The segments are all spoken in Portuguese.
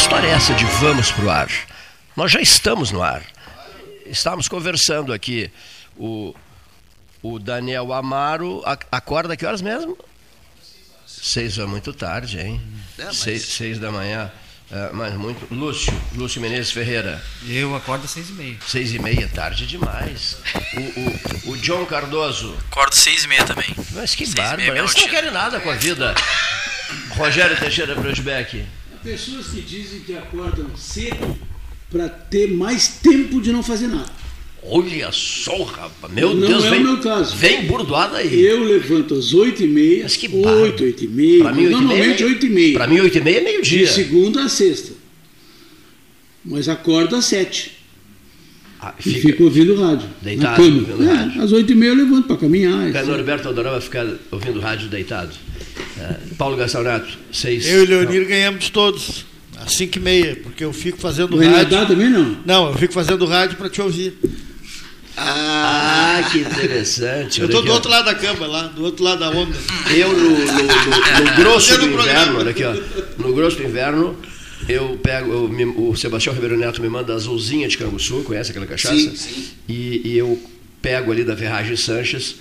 Que história é essa de vamos pro ar? Nós já estamos no ar. Estávamos conversando aqui. O, o Daniel Amaro a- acorda que horas mesmo? Seis é muito tarde, hein? É, mas- seis, seis da manhã. É, mas muito. Lúcio, Lúcio Menezes Ferreira. Eu acordo às seis e meia. Seis e meia, tarde demais. O, o, o John Cardoso. Acordo seis e meia também. Mas que Seis bárbaro. Eles não querem nada com a vida. Rogério Teixeira Brosbeck. Pessoas que dizem que acordam cedo para ter mais tempo de não fazer nada. Olha só, rapaz. Meu Não Deus, é o vem, meu caso. vem burdoada aí. Eu levanto às 8h30, Mas que bárbaro. 8, 8 e meia, Pra mim, oito e normalmente meia- 8 e meia. Pra mim, oito e meia é De meio-dia. segunda a sexta. Mas acordo às 7 Ah, e fica. fico ouvindo rádio. Deitado, ouvindo É, rádio. às 8 e meia eu levanto para caminhar. O. Norberto adorava ficar ouvindo rádio deitado. É, Paulo Gastaurato, seis. Eu e Leonir ganhamos todos, às 5 e meia, porque eu fico fazendo Vai rádio. nadar também não? Não, eu fico fazendo rádio para te ouvir. Ah, que interessante. Eu aqui, do outro lado da cama, lá, do outro lado da onda. Eu, no, no- no- no grosso do programa. inverno, olha aqui, ó. No grosso do inverno, eu pego. eu me- o Sebastião Ribeiro Neto me manda azulzinha de Canguçu, conhece aquela cachaça? Sim, sim. E, e eu pego ali da Ferragem Sanches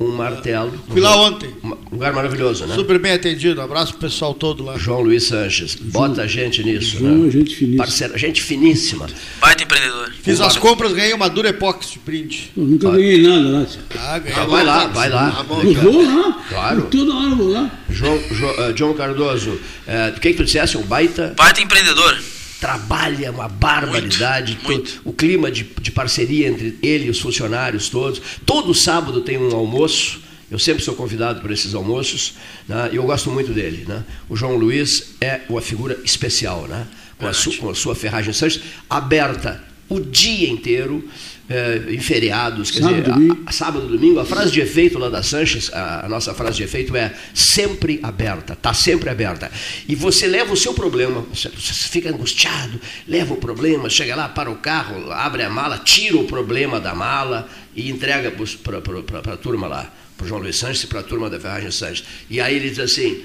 um martelo. Fui lá ontem. Um lugar maravilhoso, né? Super bem atendido. Abraço pro pessoal todo lá. João Luiz Sanches. Bota a gente nisso, João né? é gente finíssima. Parceiro, gente finíssima. Baita empreendedor. Fiz as compras, ganhei uma Durepox de print. Eu nunca ganhei nada lá. Ah, ganhei. Ah, vai lá, vai lá. Bom. Olha Eu vou lá. Claro. Toda hora eu vou lá. João, Jo- eh, John Cardoso, eh, o que, que tu dissesse? Um baita Baita empreendedor. Trabalha uma barbaridade. Muito, muito. To- O clima de, de parceria entre ele e os funcionários todos. Todo sábado tem um almoço. Eu sempre sou convidado para esses almoços. Né? E eu gosto muito dele. Né? O João Luiz é uma figura especial. Né? Com, a su- com a sua ferragem Sanches aberta o dia inteiro. Eh, em feriados, quer Sábado, dizer, a- domingo. a- sábado, domingo, a frase de efeito lá da Sanches, a, a nossa frase de efeito é sempre aberta, está sempre aberta. E você leva o seu problema, você, você fica angustiado, leva o problema, chega lá, para o carro, abre a mala, tira o problema da mala e entrega para a turma lá, para o João Luiz Sanches e para a turma da Ferragem Sanches. E aí ele diz assim,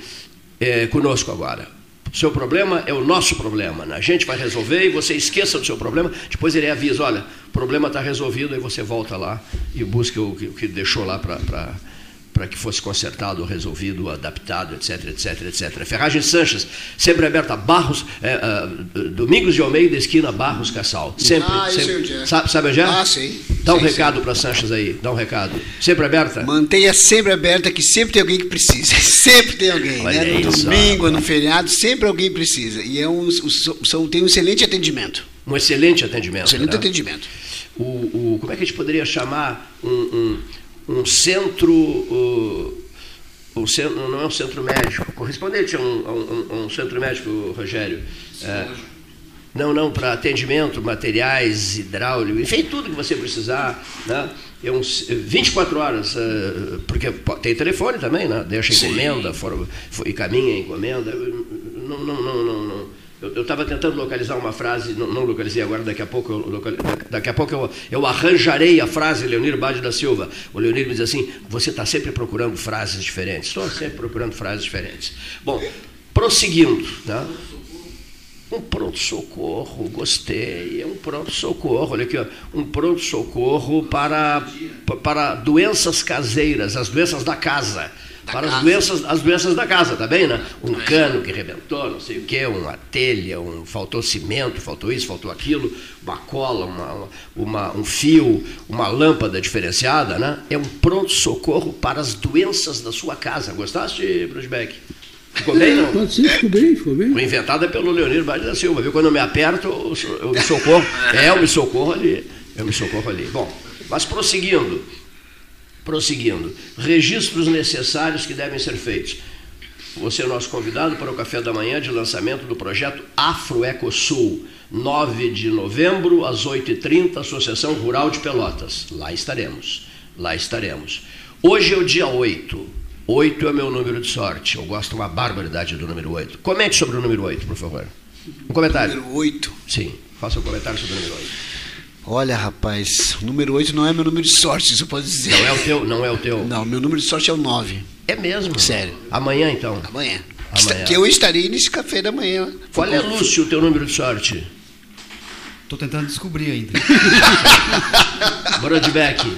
é, conosco agora. O seu problema é o nosso problema. Né? A gente vai resolver e você esqueça do seu problema. Depois ele avisa: olha, problema está resolvido. Aí você volta lá e busca o que, o que deixou lá para que fosse consertado, resolvido, adaptado, etc, etc, etc. Ferragem Sanches, sempre aberta. Barros, é, ah, Domingos de Almeida, esquina Barros Cassal. Sempre. Ah, sempre. onde é. Sabe, sabe onde é? Ah, sei. Dá um Sei, recado para Sanches aí. Dá um recado. Sempre aberta? Mantenha sempre aberta, que sempre tem alguém que precisa. Sempre tem alguém. Olha Né? No domingo, no feriado, sempre alguém precisa. E é um, são, tem um excelente atendimento. Um excelente atendimento. Excelente né? atendimento. O, o- como é que a gente poderia chamar um, um, um centro, uh, um centro, não é um centro médico, correspondente a um, a um- centro médico, Rogério. É, não, não, para atendimento, materiais, hidráulico, enfim, tudo que você precisar. Né? É uns 24 horas, eh, porque po- tem telefone também, né? deixa encomenda for, for, e caminha a encomenda. Não, não, não, não, não. Eu estava tentando localizar uma frase, não, não localizei agora, daqui a pouco, eu, daqui a pouco eu, eu arranjarei a frase Leonir Bade da Silva. O Leonir me diz assim: você está sempre procurando frases diferentes. Estou sempre procurando frases diferentes. Bom, prosseguindo, né? Um pronto-socorro, gostei. É um pronto-socorro, olha aqui, ó, um pronto-socorro para, para doenças caseiras, as doenças da casa. Para as doenças, as doenças da casa, tá bem, né? Um cano que rebentou, não sei o quê, uma telha, um, faltou cimento, faltou isso, faltou aquilo, uma cola, uma, uma, um fio, uma lâmpada diferenciada, né? É um pronto-socorro para as doenças da sua casa. Gostaste, Brusbeck? Ficou bem, não? Pode ser, ficou bem, ficou bem. Foi inventada pelo Leonir Bade da Silva, viu? Quando eu me aperto, eu, me socorro. É, eu me socorro ali. Eu me socorro ali. Bom, mas prosseguindo. Prosseguindo. Registros necessários que devem ser feitos. Você é o nosso convidado para o café da manhã de lançamento do projeto Afro Ecosul, 9 de novembro, às 8h30, Associação Rural de Pelotas. Lá estaremos. Lá estaremos. Hoje é o dia 8. 8 é meu número de sorte. Eu gosto uma barbaridade do número 8. Comente sobre o número 8, por favor. Um comentário. Número 8. Sim, faça um comentário sobre o número 8. Olha, rapaz, o número 8 não é meu número de sorte, isso eu posso dizer. Não é o teu, não é o teu. Não, meu número de sorte é o 9. É mesmo? Sério. Amanhã então. Amanhã. Amanhã. Que eu estarei nesse café da manhã. Qual é, Lúcio, o teu número de sorte? Tô tentando descobrir ainda. Brodbeck.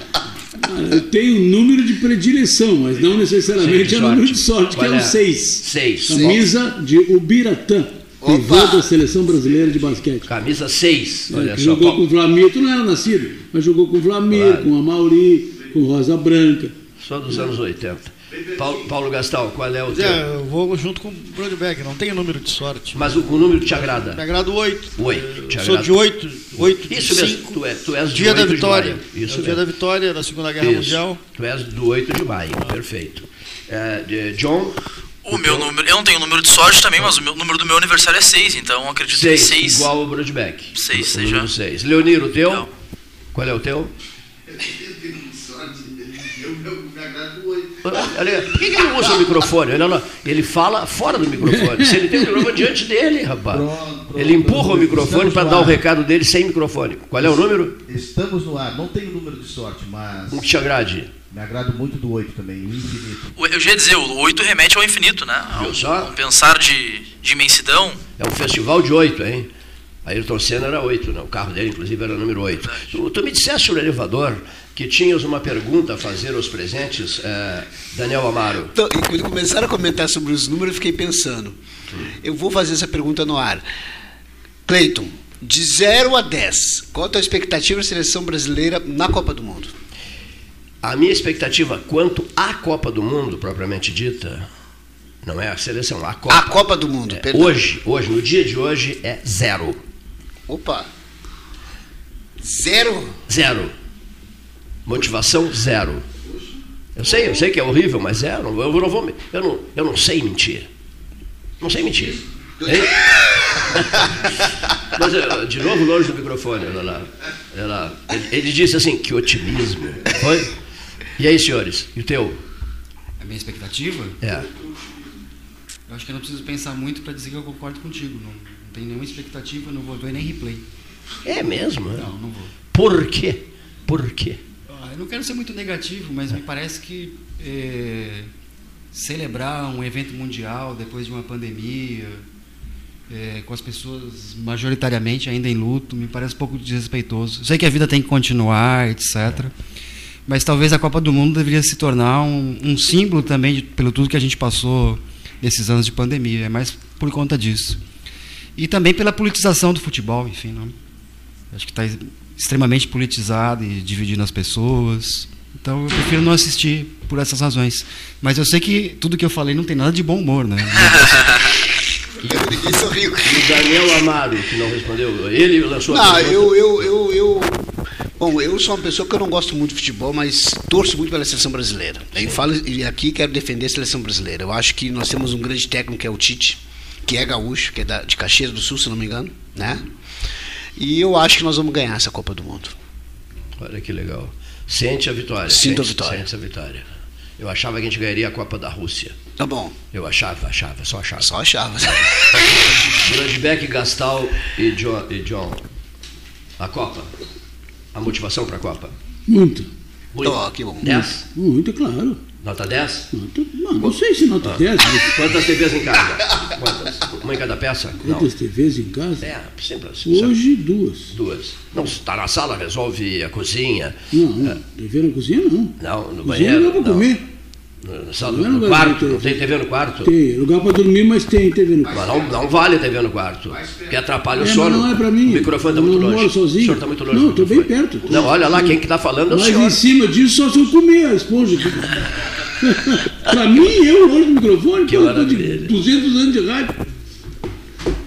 Eu tenho um número de predileção, mas não necessariamente Sim, é de número de sorte, Qual que é é? o 6. Seis. Camisa de Ubiratã, pivô da seleção brasileira de basquete. Camisa 6. É, Olha só. jogou Qual- com o Vlamir, tu não era nascido, mas jogou com o Vlamir, Claro. com a Mauri, com Rosa Branca. Só dos anos 80. Paulo, Paulo Gastão, qual é o teu? É, eu vou junto com o Broadback, não tenho número de sorte. Mas o, o número que te agrada? Me agrada o 8. Oito, Eu sou de 8, 8 de Isso mesmo, 5. tu, é, tu és do Dia da 8 de vitória. maio. é Isso o dia mesmo. da vitória da Segunda Guerra Isso. Mundial. Tu és do 8 de maio, perfeito. É, de- John? O meu número, eu não tenho número de sorte também, mas o meu- número do meu aniversário é 6, então acredito que 6, 6. igual ao Broadback. Seis, O seja. número seis. Leonir, o teu? Não. Qual é o teu? Olha, por que, que ele não usa o microfone? Ele, não- ele fala fora do microfone. Se ele tem o microfone diante dele, rapaz. Ele empurra o microfone para dar o recado dele sem microfone. Qual é o número? Estamos no ar. Não tenho número de sorte, mas Um que te agrade. Me agrado muito do 8 também, o infinito. O- Eu já ia dizer, o 8 remete ao infinito, né? A Viu um, só? a um pensar de, de imensidão. É um festival de oito, hein? Ayrton Senna era oito, né? o carro dele, inclusive, era número oito. Tu, tu me disseste no elevador que tinhas uma pergunta a fazer aos presentes, eh, Daniel Amaro. Então, quando começaram a comentar sobre os números, eu fiquei pensando. Eu vou fazer essa pergunta no ar. Cleiton, de 0 a 10, qual a tua expectativa da seleção brasileira na Copa do Mundo? A minha expectativa quanto à Copa do Mundo, propriamente dita, não é a seleção, a Copa. A Copa do Mundo, É, perdão. hoje, hoje, no dia de hoje, é zero. Opa! Zero? Zero. Motivação zero. Eu sei, eu sei que é horrível, mas é. Eu não, vou. Eu não, eu não sei mentir. Não sei mentir. Mas, eh, de novo, longe do microfone. Olha lá. Olha lá. Ele, ele disse assim: que otimismo. Foi? E aí, senhores? E o teu? A minha expectativa, É. eu acho que eu não preciso pensar muito para dizer que eu concordo contigo. Não, não tenho nenhuma expectativa, não vou ver nem replay. É mesmo? é? Não, não vou. Por quê? Por quê? Ah, Eu não quero ser muito negativo, mas me parece que é, celebrar um evento mundial depois de uma pandemia, é, com as pessoas majoritariamente ainda em luto, me parece um pouco desrespeitoso. Eu sei que a vida tem que continuar, etc. Mas talvez a Copa do Mundo deveria se tornar um, um símbolo também de, pelo tudo que a gente passou nesses anos de pandemia. É mais por conta disso. E também pela politização do futebol, enfim. Não? Acho que está extremamente politizado e dividindo as pessoas. Então eu prefiro não assistir por essas razões. Mas eu sei que tudo que eu falei não tem nada de bom humor, né? Sorriu. E o Daniel Amaro, que não respondeu, ele lançou a Não, pergunta. eu, eu, eu, eu. Bom, eu sou uma pessoa que eu não gosto muito de futebol, mas torço muito pela seleção brasileira. E falo e aqui quero defender a seleção brasileira. Eu acho que nós temos um grande técnico que é o Tite, que é gaúcho, que é da, de Caxias do Sul, se não me engano, né? E eu acho que nós vamos ganhar essa Copa do Mundo. Olha que legal. Sente a vitória. Sinto a sente- vitória. Sente a vitória. Eu achava que a gente ganharia a Copa da Rússia. Tá bom, Eu achava, achava, só achava. só achava. Brandbeck, Gastal e John, e John. A Copa. A motivação para a Copa. Muito. Muito. Ó, que bom. 10? Muito, claro. Nota 10? Nota, não, não sei se Ah. nota 10, mas Quantas TVs em casa? Quantas? Uma em cada peça? Não. quantas TVs em casa? É, sempre assim. Hoje, duas. Duas. Não, está na sala, resolve a cozinha. Não, TV na cozinha não. Não, no Cozinha é banheiro. lugar para não. comer. Na sala, Não é no quarto. Não tem TV no quarto? Tem lugar para dormir, mas tem TV no Mas quarto. não, não vale TV no quarto. Porque atrapalha o É, mas sono. não é pra mim. O microfone está Eu muito longe. moro sozinho. O senhor está muito longe. Não, estou bem perto. Não, olha lá, quem que está falando é o Mas senhor. em cima disso, só se eu comer a esponja. Para mim, eu longe do microfone, Que eu tô de maravilha. 200 anos de rádio.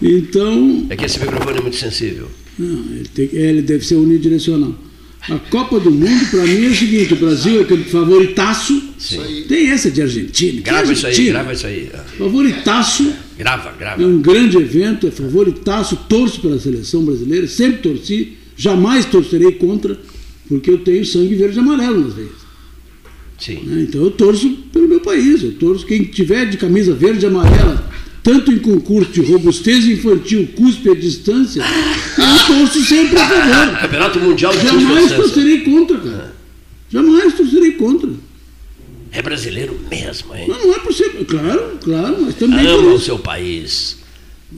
Então, É que esse microfone é muito sensível. não, ele, tem que- é, ele deve ser unidirecional. A Copa do Mundo, para mim, é o seguinte: o Brasil é aquele favoritaço. Sim. Tem essa de Argentina. Grava isso aí, Argentina? grava isso aí. Ah, Favoritaço. Grava, grava. É um grande evento, é favoritaço, torço pela seleção brasileira, sempre torci, jamais torcerei contra, porque eu tenho sangue verde e amarelo nas veias. Sim. né? Então eu torço pelo meu país, eu torço quem tiver de camisa verde e amarela, tanto em concurso de robustez infantil, cuspe à distância, eu torço sempre a favor. Campeonato Mundial de Jamais torcerei contra, cara. Jamais torcerei contra. É brasileiro mesmo, hein? Não, não é por ser. Claro, claro, mas também Ama o isso. seu país.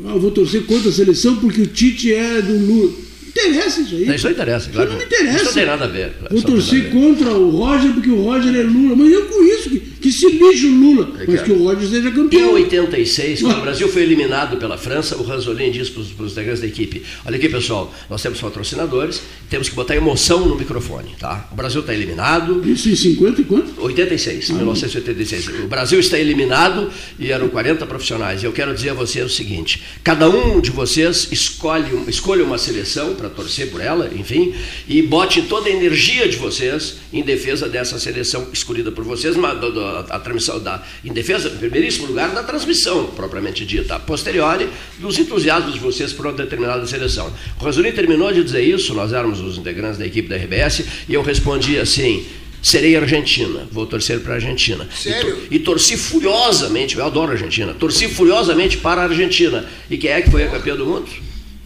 Ah, eu vou torcer contra a seleção porque o Tite é do Lula. Interessa isso aí. Não, Isso não interessa, claro. não me interessa. Isso não tem nada a ver. Vou Isso torcer contra o Roger porque o Roger é Lula. Mas eu com isso, que, que se lixe o Lula. É Mas que- o Roger seja Em campeão. 86, quando o Brasil foi eliminado pela França, o Ranzolin disse para os integrantes da equipe: Olha aqui, pessoal, nós temos patrocinadores, temos que botar emoção no microfone, tá? O Brasil está eliminado. Isso em 50 e quanto? 86, 1986. O Brasil está eliminado e eram 40 profissionais. E eu quero dizer a vocês o seguinte: cada um de vocês escolhe, escolha uma seleção para torcer por ela, enfim, e bote toda a energia de vocês em defesa dessa seleção escolhida por vocês, mas do- do- a, transmissão da, em defesa, em primeiríssimo lugar, da transmissão propriamente dita, a posteriori dos entusiasmos de vocês por uma determinada seleção. O Ranzolin terminou de dizer isso, nós éramos os integrantes da equipe da RBS, e eu respondi assim. Serei Argentina, vou torcer para a Argentina. Sério? E, tor- e torci furiosamente, eu adoro a Argentina, torci furiosamente para a Argentina. E quem é que foi a campeã do mundo?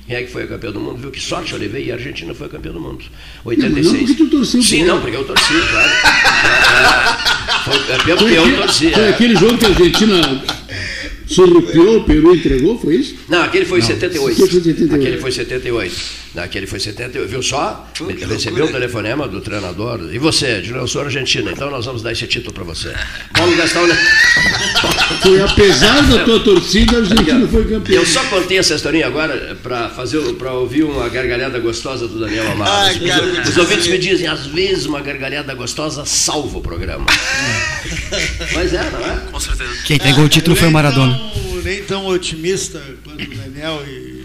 Quem é que foi a campeã do mundo? Viu que sorte eu levei e a Argentina foi a campeã do mundo. 86. Não, porque tu torceu Sim, não, porque eu torci, claro. Foi campeã porque Foi, eu aquele, torci. foi é. aquele jogo que a Argentina surrupiou, o Peru entregou, foi isso? Não, aquele foi em 78. Aquele foi 78. Aquele foi 78. Não, Aquele foi 78. Viu só? Que Recebeu um loucura. telefonema do treinador. E você, Julião, eu sou argentino, então nós vamos dar esse título para você. Paulo Gastão. Foi apesar da tua torcida, a Argentina foi campeã. Eu só contei essa historinha agora para fazer para ouvir uma gargalhada gostosa do Daniel Amaro. Ai, os, cara, os ouvintes me dizem, às vezes uma gargalhada gostosa salva o programa. Mas é, não é? Com certeza. Quem entregou o título foi o Maradona. Nem tão, nem tão otimista quanto o Daniel e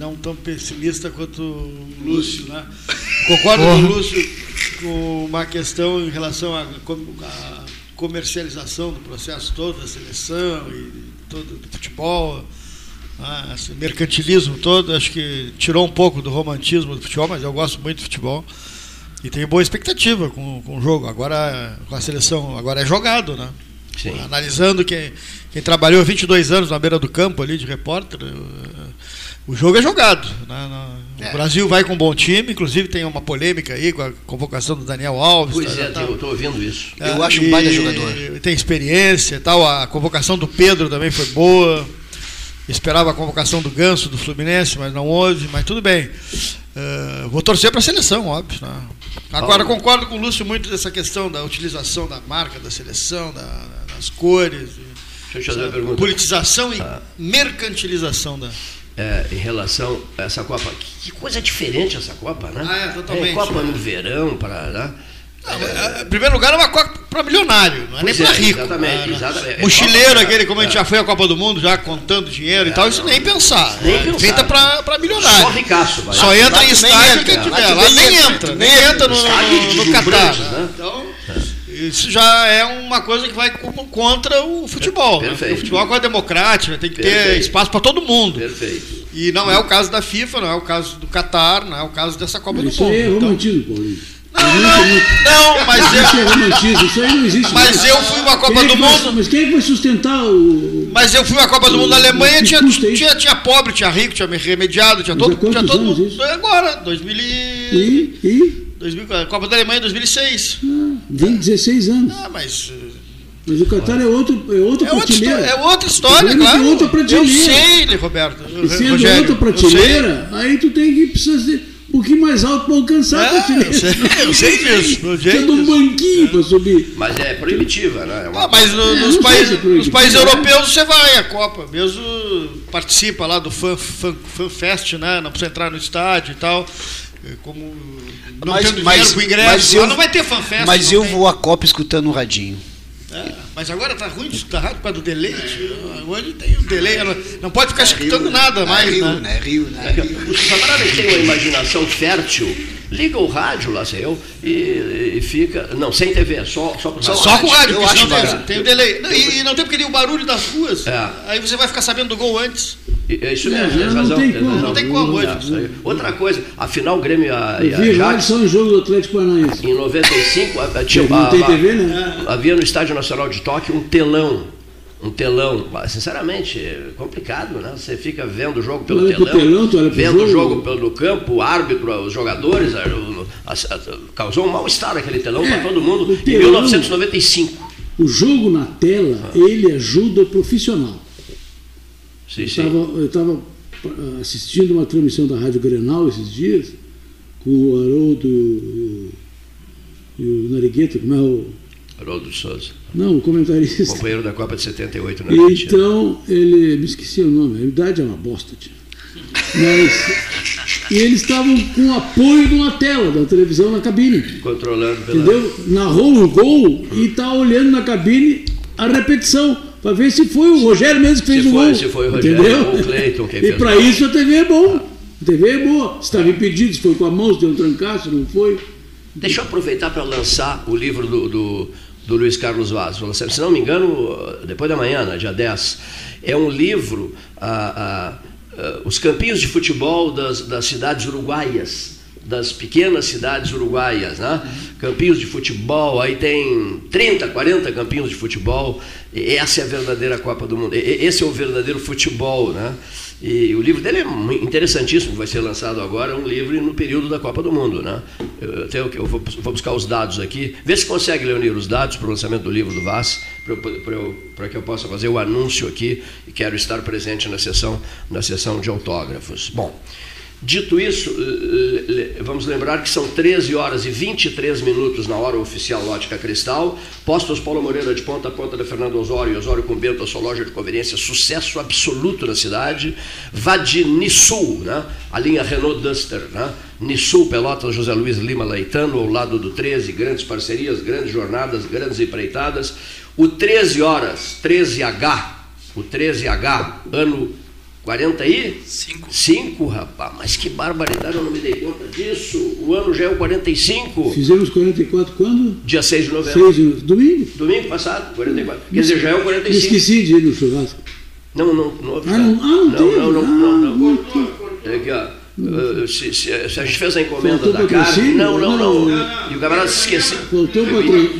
não tão pessimista quanto o Lúcio, né? Concordo com o Lúcio com uma questão em relação à com- à comercialização do processo todo da seleção e todo do futebol, né? esse mercantilismo todo, acho que tirou um pouco do romantismo do futebol, mas eu gosto muito de futebol. E tenho boa expectativa com, com o jogo. Agora, com a seleção, agora é jogado, né? Sim. Analisando quem, quem trabalhou 22 anos na beira do campo ali de repórter, eh, o jogo é jogado. né? O É. Brasil vai com um bom time, inclusive tem uma polêmica aí com a convocação do Daniel Alves. Pois tá, é, tá. eu estou ouvindo isso. Eu acho um baita jogador. Tem experiência e tal. A convocação do Pedro também foi boa. Esperava a convocação do Ganso do Fluminense, mas não houve. Mas tudo bem. Eh, vou torcer para a seleção, óbvio. né? Agora, Paulo. concordo com o Lúcio muito dessa questão da utilização da marca da seleção, da- das cores. Deixa eu te fazer uma pergunta. Politização e Ah. mercantilização da. É, em relação a essa Copa. Que, que coisa diferente essa Copa, né? Ah, é, totalmente. Copa no verão, para. Né? Não, mas, Em primeiro lugar, é uma Copa para milionário, não é nem Pois para é, rico. exatamente, né? exatamente. Mochileiro, Copa, aquele, como a gente é. já foi à Copa do Mundo, já contando dinheiro e tal, isso nem pensar. Nem né? pensar. Feita para milionário. Só ricaço, vai. Só entra em nem estágio entra, quem tiver. Lá nem nem entra, nem nem entra no, no, no Catar. né? Então, isso já é uma coisa que vai contra o futebol. né? Perfeito. Porque O futebol é uma coisa democrática, tem que ter Perfeito. espaço para todo mundo. Perfeito. E não é o caso da FIFA, não é o caso do Qatar, não é o caso dessa Copa do Isso Mundo. aí é Então- romantismo, Paulinho. Não, não, não, mas Isso eu, é romantismo, isso aí não existe. mas mais. eu fui uma Copa Quem é do vai- Mundo. Mas quem é que vai sustentar o. Mas eu fui à Copa do Mundo na Alemanha, tinha, isso? tinha, tinha pobre, tinha rico, tinha remediado, tinha Mas todo, tinha todo mundo. isso? Agora, 2000 e... E, e 2000, Copa da Alemanha 2006. ah, vem 16 anos. Ah, mas uh, Mas o Qatar é outro, é outra é prateleira. história, é outra história, é claro. é outra eu prateleira. sei, Roberto. E sendo Rogério, outra eu prateleira, aí tu tem que precisar ser um pouquinho mais alto para alcançar a sei. É, eu sei, prateleira. eu sei disso. eu sei de um disso. banquinho para subir. Mas é proibitiva, né? É uma- Ah, mas no- É, nos, países, se é nos países europeus você vai à Copa, mesmo participa lá do fan, fan, fan fest, né? Não precisa entrar no estádio e tal. Eh, Como não Mas- tendo mas- dinheiro ingresso, mas eu- não vai ter fanfest. Mas eu tem. vou à Copa escutando o radinho. É, mas agora tá ruim de escutar rádio por causa do delay. tio. Hoje tem o delay, não, não pode ficar escutando nada mais, é Rio, né? né? Rio, né? Os camaradas têm uma imaginação fértil, liga o rádio, lá sei eu, e, e fica. Não, sem TV, só, só Só- Só com rádio, Eu acho tem, tem o delay. Não, e, e não tem porque tem o barulho das ruas. É. Aí você vai ficar sabendo do gol antes. É isso mesmo, Não, tem não razão. tem tem como. razão. Não tem como hoje. É. Outra coisa, afinal o Grêmio a, Eu a vi rádio só em jogo do Atlético Paranaense. em 95, a- a- tinha, Não tem a- TV, né? havia no Estádio Nacional de Tóquio um telão um telão, sinceramente, é complicado, né? Você fica vendo o jogo pelo pro telão, telão, vendo o jogo. pelo campo, o árbitro, os jogadores, a- a- a- causou um mal-estar aquele telão para todo mundo o em telão- 1995. O jogo na tela, ele ajuda o profissional. Sim, Eu estava ah, assistindo uma transmissão da Rádio Grenal esses dias, com o Haroldo e o, e o Narigueta, como é o. Haroldo Souza, Não, o comentarista. companheiro da Copa de 78 na Argentina. Então, ele. Me esqueci o nome, a idade é uma bosta, tio. Mas. E eles estavam com o apoio de uma tela da televisão na cabine. Controlando pela. Entendeu? Narrou o gol e tá olhando na cabine a repetição. Para ver se foi o Rogério mesmo que fez o foi- gol. se foi o Rogério entendeu? ou o Cleiton quem E fez o para isso a TV é bom. A TV é boa. Se estava impedido, se foi com a mão, se deu um trancaço, não foi. Deixa eu aproveitar para lançar o livro do, do, do Luiz Carlos Vaz. Lançar, Se não me engano, depois da manhã, né, dia 10. É um livro, ah, ah, ah, Os Campinhos de Futebol das, das Cidades Uruguaias. Das pequenas cidades uruguaias, né? Campinhos de futebol, aí tem 30, 40 campinhos de futebol. Essa é a verdadeira Copa do Mundo. Esse é o verdadeiro futebol, né? E o livro dele é interessantíssimo, vai ser lançado agora, um livro no período da Copa do Mundo. Né? Eu, até eu vou, vou buscar os dados aqui. Vê se consegue, Leonir, os dados para o lançamento do livro do Vaz, para que eu possa fazer o anúncio aqui e quero estar presente na sessão, na sessão de autógrafos. Bom, Dito isso, eh, eh, vamos lembrar que são 13 horas e 23 minutos na hora oficial Lótica Cristal. Postos Paulo Moreira de ponta a ponta da Fernando Osório, Osório com Bento, a sua loja de conveniência, sucesso absoluto na cidade. Vade Nissul, né? a linha Renault Duster. Né? Nissul, Pelotas, José Luiz Lima Leitano, ao lado do 13, grandes parcerias, grandes jornadas, grandes empreitadas. O 13 horas, 13H, o 13H, ano 45? Cinco. rapaz, mas que barbaridade, eu não me dei conta disso. O ano já é o 45, Fizemos 44 quando? dia 6 de novembro. 6 de domingo. Domingo passado, 44. Quer dizer, já é o Me 45. esqueci de ir no churrasco. Não, não, não houve Ah, não, ah, não, não, teve? não, não, ah, não, não. É aqui, ó. Uh, Se, se- se a gente fez a encomenda Faltou da carne. patrocínio? Não, não, não. Não. E o camarada se esqueceu.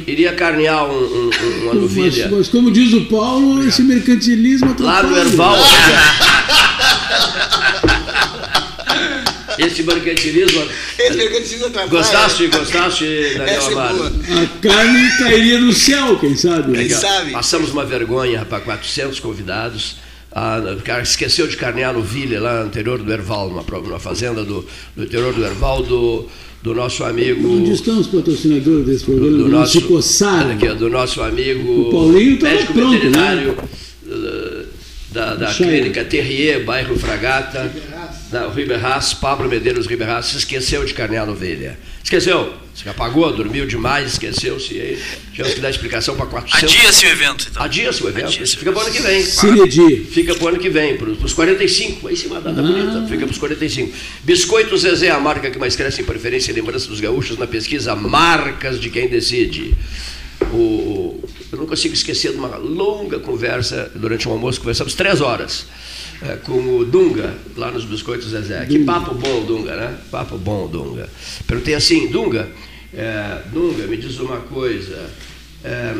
Iria, carnear um, um- um- uma mas, novilha. mas como diz o Paulo, esse mercantilismo Lá no. Erval. Esse mercantilismo. Esse mercantilismo atrapalha. Gostaste, gostaste, Daniel é Amaro? A carne cairia do céu, quem sabe? Quem sabe? Passamos uma vergonha para 400 convidados. Ah, o cara esqueceu de carnear no Ville, lá no interior do Erval, numa, numa fazenda do, do interior do Erval, do, do nosso amigo. Onde estão os patrocinadores desse programa? do Do nosso, aqui, ó, do nosso amigo O Paulinho tava médico pronto, né? veterinário eh, da, da clínica Terrier, bairro Fragata, da Riberras, Pablo Medeiros Riberras, se esqueceu de carnear a ovelha. Esqueceu, se apagou, dormiu demais, esqueceu-se. aí Tivemos que dar explicação para 400. Adia-se o evento, então. Adia-se o evento. Adia-se o Fica para o ano que vem. Cinedi. Fica para o ano que vem, para os 45. Aí sim, uma data bonita. Fica para os 45. Biscoito Zezé, a marca que mais cresce em preferência e lembrança dos gaúchos na pesquisa Marcas de Quem Decide. O, eu não consigo esquecer de uma longa conversa durante um almoço, conversamos três horas eh, com o Dunga, lá nos Biscoitos Zezé. Que papo bom, Dunga, né? Papo bom, Dunga. Perguntei assim, Dunga, eh, Dunga, me diz uma coisa. eh,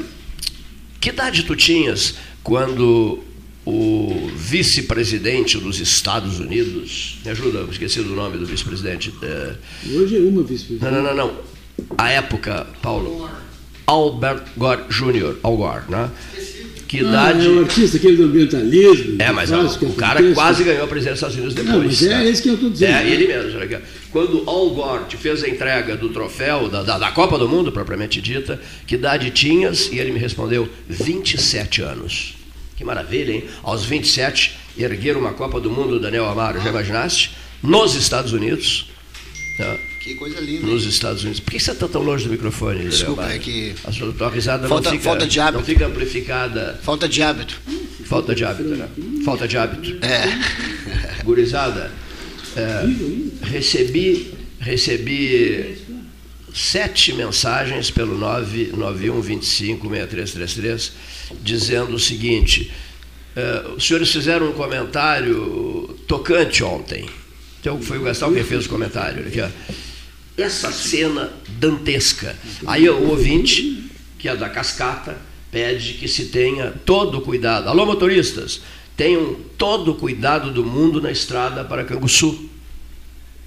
que idade tu tinhas quando o vice-presidente dos Estados Unidos, me ajuda, eu esqueci do nome do vice-presidente. Hoje é uma não, vice-presidente. não, não, não. A época, Paulo. Albert Gore Jr., Al Gore, né? Que Ah, idade. é o artista, aquele do ambientalismo. É, mas que o, o cara quase ganhou a presidência dos Estados Unidos Não, depois. mas é né? esse que eu estou dizendo. É, ele mesmo. Quando Al Gore te fez a entrega do troféu, da, da, da Copa do Mundo, propriamente dita, que idade tinhas? E ele me respondeu, 27 anos. Que maravilha, hein? Aos 27, erguer uma Copa do Mundo, Daniel Amaro, já imaginaste? Nos Estados Unidos. né? Que coisa linda. Nos Estados Unidos. Por que você está tão longe do microfone, Desculpa, é que- A sua tua risada Falta- não fica, falta de hábito. não fica amplificada. Falta de hábito. Falta de hábito, né? Falta de hábito. É. Gurizada, é, recebi, recebi sete mensagens pelo 991256333 dizendo o seguinte: é, os senhores fizeram um comentário tocante ontem. Então foi o Gastão quem fez o comentário. Aqui, ó. Essa cena dantesca. Aí o ouvinte, que é da cascata, pede que se tenha todo cuidado. Alô, motoristas, tenham todo cuidado do mundo na estrada para Canguçu.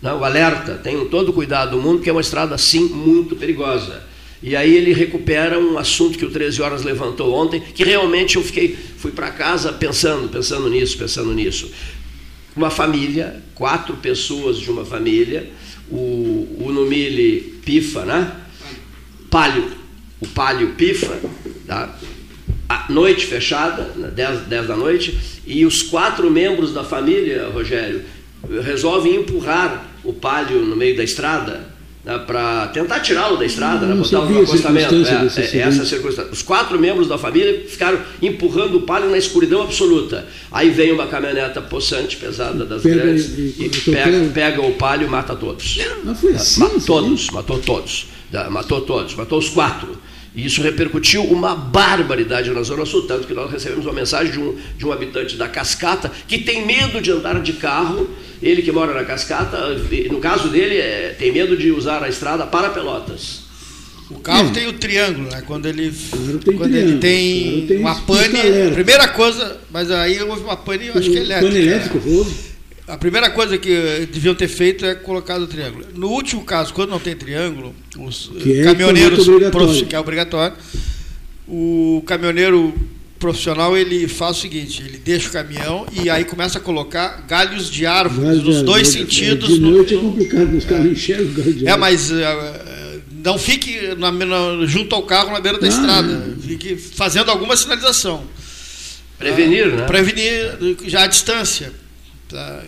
Não, alerta, tenham todo cuidado do mundo, porque é uma estrada, sim, muito perigosa. E aí ele recupera um assunto que o 13 Horas levantou ontem, que realmente eu fiquei, fui para casa pensando, pensando nisso, pensando nisso. Uma família, quatro pessoas de uma família, o, o Numile pifa, né? Palio, o palio pifa, tá? a noite fechada, 10, 10 da noite, e os quatro membros da família, Rogério, resolvem empurrar o palio no meio da estrada né, para tentar tirá-lo da estrada, né, Não botar no acostamento. É, é, essa circunstância. Os quatro membros da família ficaram empurrando o palio na escuridão absoluta. Aí vem uma caminhoneta possante, pesada das Pega grandes, e- e, e pega, pega o palio e mata todos. Ah, foi assim? Ma- esse todos, matou todos. Matou todos, matou os quatro. E isso repercutiu uma barbaridade na Zona Sul, tanto que nós recebemos uma mensagem de um, de um habitante da Cascata que tem medo de andar de carro. Ele que mora na Cascata, no caso dele, é, tem medo de usar a estrada para Pelotas. O carro É. tem o triângulo, né? Quando ele, Claro, tem quando ele tem, claro, uma pane. alerta. Primeira coisa, mas aí houve uma pane, eu acho que é elétrica. Pane elétrico, houve? A primeira coisa que deviam ter feito é colocar o triângulo. No último caso, quando não tem triângulo, os Que eh, é caminhoneiros formato obrigatório. profi- que é obrigatório, o caminhoneiro profissional ele faz o seguinte, ele deixa o caminhão e aí começa a colocar galhos de árvores Galho nos dois É, sentidos. De no- noite é complicado, os caras enxergam o galho de é, árvore. mas eh, não fique na- na- junto ao carro na beira da Ah, estrada. Fique fazendo alguma sinalização. Prevenir, né? Prevenir já à distância. Tá?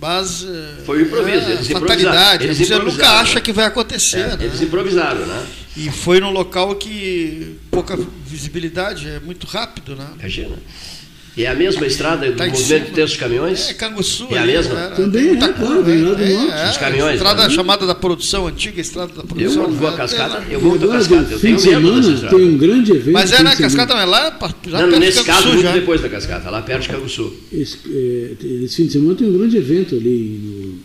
Mas. eh, Foi um improviso, é eles fatalidade. Você nunca acha né? que vai acontecer. É, né? eles improvisaram, né? E foi num local que pouca visibilidade, é muito rápido, né? Imagina. E é a mesma estrada do Tá movimento cima. de textos camuns? É Canguçu. É a mesma? né? Também é, claro, vem lá do é, norte. é, Os caminhões, Estrada né? chamada da produção, antiga estrada da produção. Eu vou né? cascata, eu vou a agora, cascata, eu tenho de semana, tem um grande evento. Mas é na cascata, mas lá, pa- já Não, perto de nesse caso, muito já. depois da cascata, lá perto de Canguçu. Esse, é, esse fim de semana tem um grande evento ali no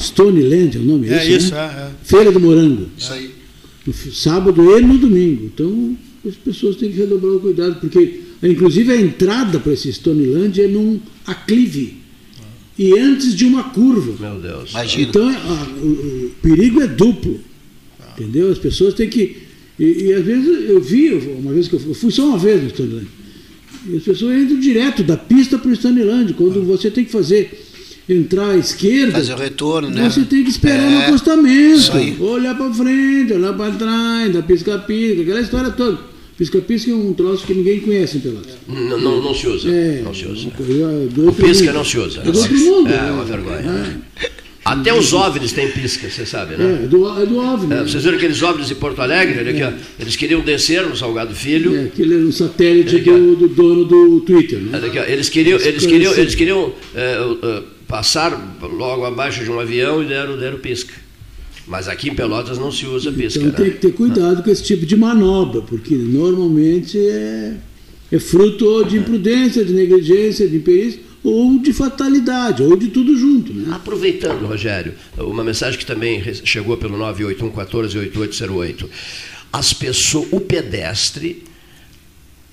Stoneland, é o nome É esse, isso, né? é, é. Feira do Morango. Isso aí. No sábado e no domingo. Então, as pessoas têm que redobrar o cuidado, porque, inclusive, a entrada para esse Stoneland é num aclive. E antes de uma curva. Meu Deus. Imagina. Então, a- o, o perigo é duplo. Entendeu? As pessoas têm que. E, e às vezes eu vi, uma vez que eu fui, eu fui só uma vez no Stoneland. E as pessoas entram direto da pista para o Stoneland. Quando você tem que fazer entrar à esquerda. Fazer o retorno, né? Você tem que esperar É, no acostamento, isso aí. olhar para frente, olhar para trás, dar pisca-pisca, aquela história toda. Pisca-pisca é um troço que ninguém conhece em Pelotas. Não, não, não se usa. É, Não se usa. do O pisca mundo. não se usa. É do outro mundo. É uma vergonha. Até os OVNIs têm pisca, você sabe, né? É, é do, é do OVNI. É, vocês viram aqueles OVNIs de Porto Alegre? Olha aqui, ó. Eles queriam descer no Salgado Filho. É, aquele era um satélite do, do dono do Twitter, né? Aqui, ó. Eles queriam, eles queriam, eles queriam é, é, passar logo abaixo de um avião e deram, deram pisca. Mas aqui em Pelotas não se usa pisca. Então tem né? que ter cuidado com esse tipo de manobra, porque normalmente é, é fruto de imprudência, de negligência, de imperícia, ou de fatalidade, ou de tudo junto. Né? Aproveitando, Rogério, uma mensagem que também chegou pelo 981-14-8808. As pessoas, o pedestre,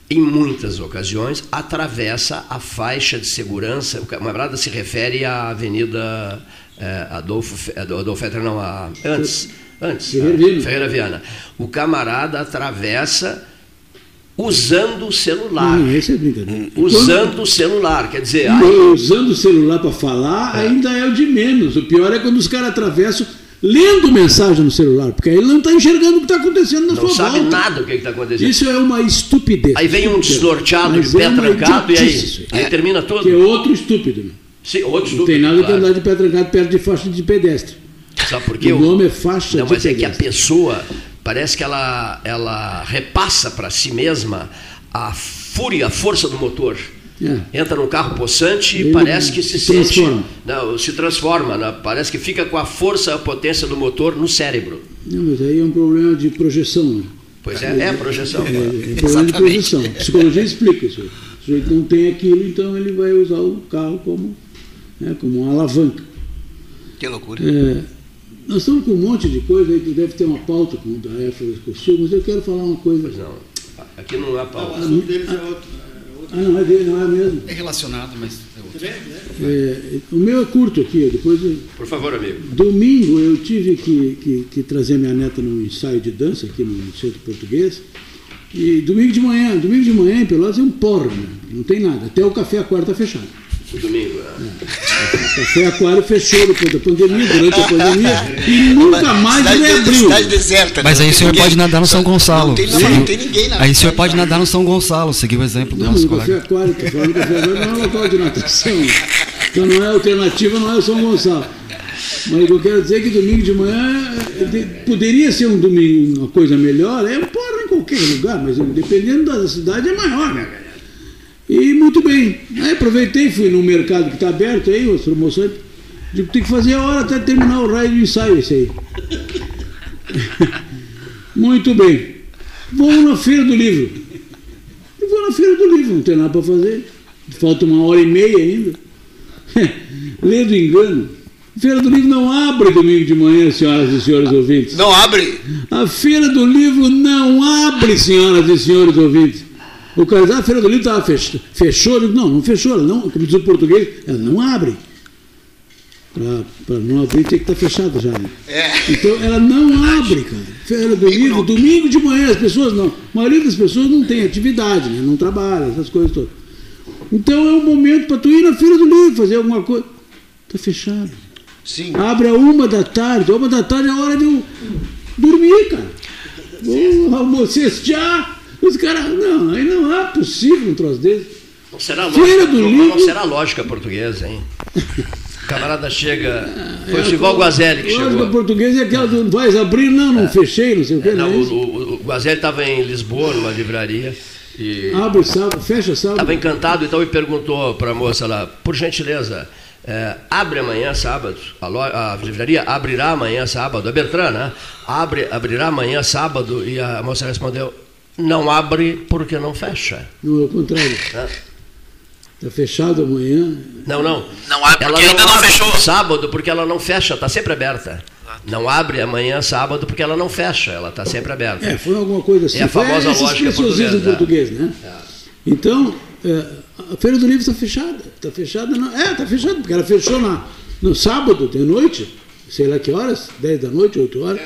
em muitas ocasiões, atravessa a faixa de segurança. O camarada se refere à Avenida eh, Adolfo, Fe- Adolfo Fetter, não, a, antes, antes, Ferreira. Ferreira Viana. O camarada atravessa usando o celular. Não, esse é brincadeira. Usando o celular, quer dizer, Quando- aí- usando o celular para falar, ainda é o de menos. O pior é quando os caras atravessam lendo mensagem no celular, porque aí ele não está enxergando o que está acontecendo na não sua sabe volta. nada o que está acontecendo. Isso é uma estupidez. Aí vem um desnorteado de pé é trancado e aí, isso aí termina Que é outro estúpido. né? Sim, outro Não tem estúpido, nada claro. andar de pé trancado perto de faixa de pedestre. Sabe por quê? O nome é faixa Não, de mas é que a pedestre. pessoa parece que ela, ela repassa para si mesma a fúria, a força do motor. É. Entra num carro possante e Ele parece que se, se sente. transforma. Não, se transforma, né? parece que fica com a força, a potência do motor no cérebro. Não, mas aí é um problema de projeção. Né? Pois é, é a projeção. É, né? é problema de Exatamente. projeção. A psicologia explica isso. O sujeito não tem aquilo, então ele vai usar o carro como, né, como uma alavanca. Que loucura. É, nós estamos com um monte de coisa, aí deve ter uma pauta com o da EFA Sul, mas eu quero falar uma coisa Pois não. Aqui não há Não, o pauta. assunto deles é outro. É. Ah, não, é dele, não é mesmo. É relacionado, mas é outro. Vê, né? É, o meu é curto aqui, depois eu- Por favor, amigo. Domingo eu tive que, que, que trazer minha neta num ensaio de dança aqui no Centro Português. E domingo de manhã, domingo de manhã em Pelotas é um porra, né? não tem nada. Até o café aquário está fechado. O domingo. é. O café aquário fechou depois da pandemia, durante a pandemia, e nunca mais cidade, de- reabriu. cidade deserta. Mas né? aí o senhor pode nadar no São Gonçalo. Não tem, não, não tem ninguém na Aí o senhor pode nadar no São Gonçalo, seguir o exemplo do Não, nosso o café colega. aquário, tô falando café aquário, não é local de natação. Então não é alternativa, não é o São Gonçalo. Mas o que eu quero dizer é que domingo de manhã de- poderia ser um domingo uma coisa melhor, é um porra em qualquer lugar, mas dependendo da cidade é maior, né? E muito bem. Aí aproveitei, fui no mercado que está aberto aí, as promoções. Digo, tem que fazer a hora até terminar o raio do ensaio esse aí. Muito bem. Vou na feira do livro. Eu vou na feira do livro, não tem nada para fazer. Falta uma hora e meia ainda. Lê do engano. Feira do livro não abre domingo de manhã, senhoras e senhores ouvintes. Não abre. A feira do livro não abre, senhoras e senhores ouvintes. O "Ah, a feira do livro estava fechou. Fechou? Eu digo, não, não fechou. Ela não, como diz o português, ela não abre. Para não abrir tem que estar fechado já. Né? É. Então ela não abre, cara. Feira do livro, domingo de manhã, as pessoas não. A maioria das pessoas não tem atividade, né? não trabalha, essas coisas todas. Então é um momento para tu ir na feira do livro, fazer alguma coisa. Está fechado. Sim. Abre a uma da tarde. Uma da tarde é a hora de eu dormir, cara. Vou almocejar. Os caras. Não, aí não é possível um troço desse. Não será lógica, do livro. não será lógica portuguesa, hein? O camarada chega. Foi o Sival Guazelli que Lógica chegou. portuguesa é aquela do vais abrir, não, não fechei, não sei o que. É, não, não é o, o, o Guazelli estava em Lisboa, numa livraria, e Abre sábado, fecha sábado. estava encantado, então ele perguntou para a moça lá, por gentileza, é, abre amanhã sábado, a, a livraria abrirá amanhã sábado, a Bertrand, né? Abre, abrirá amanhã sábado, e a moça respondeu, não abre porque não fecha. Não, ao contrário. Está fechado amanhã. Não, não. Não abre Ela porque ainda não abre fechou. Sábado porque ela não fecha, está sempre aberta. Não abre amanhã sábado porque ela não fecha, ela está sempre aberta. É, foi alguma coisa assim. É a famosa esses lógica portuguesa. português, né? Então, é, a Feira do Livro está fechada. Está fechada, não. É, está fechada, porque ela fechou na, no sábado de noite, sei lá que horas, 10 da noite, 8 horas.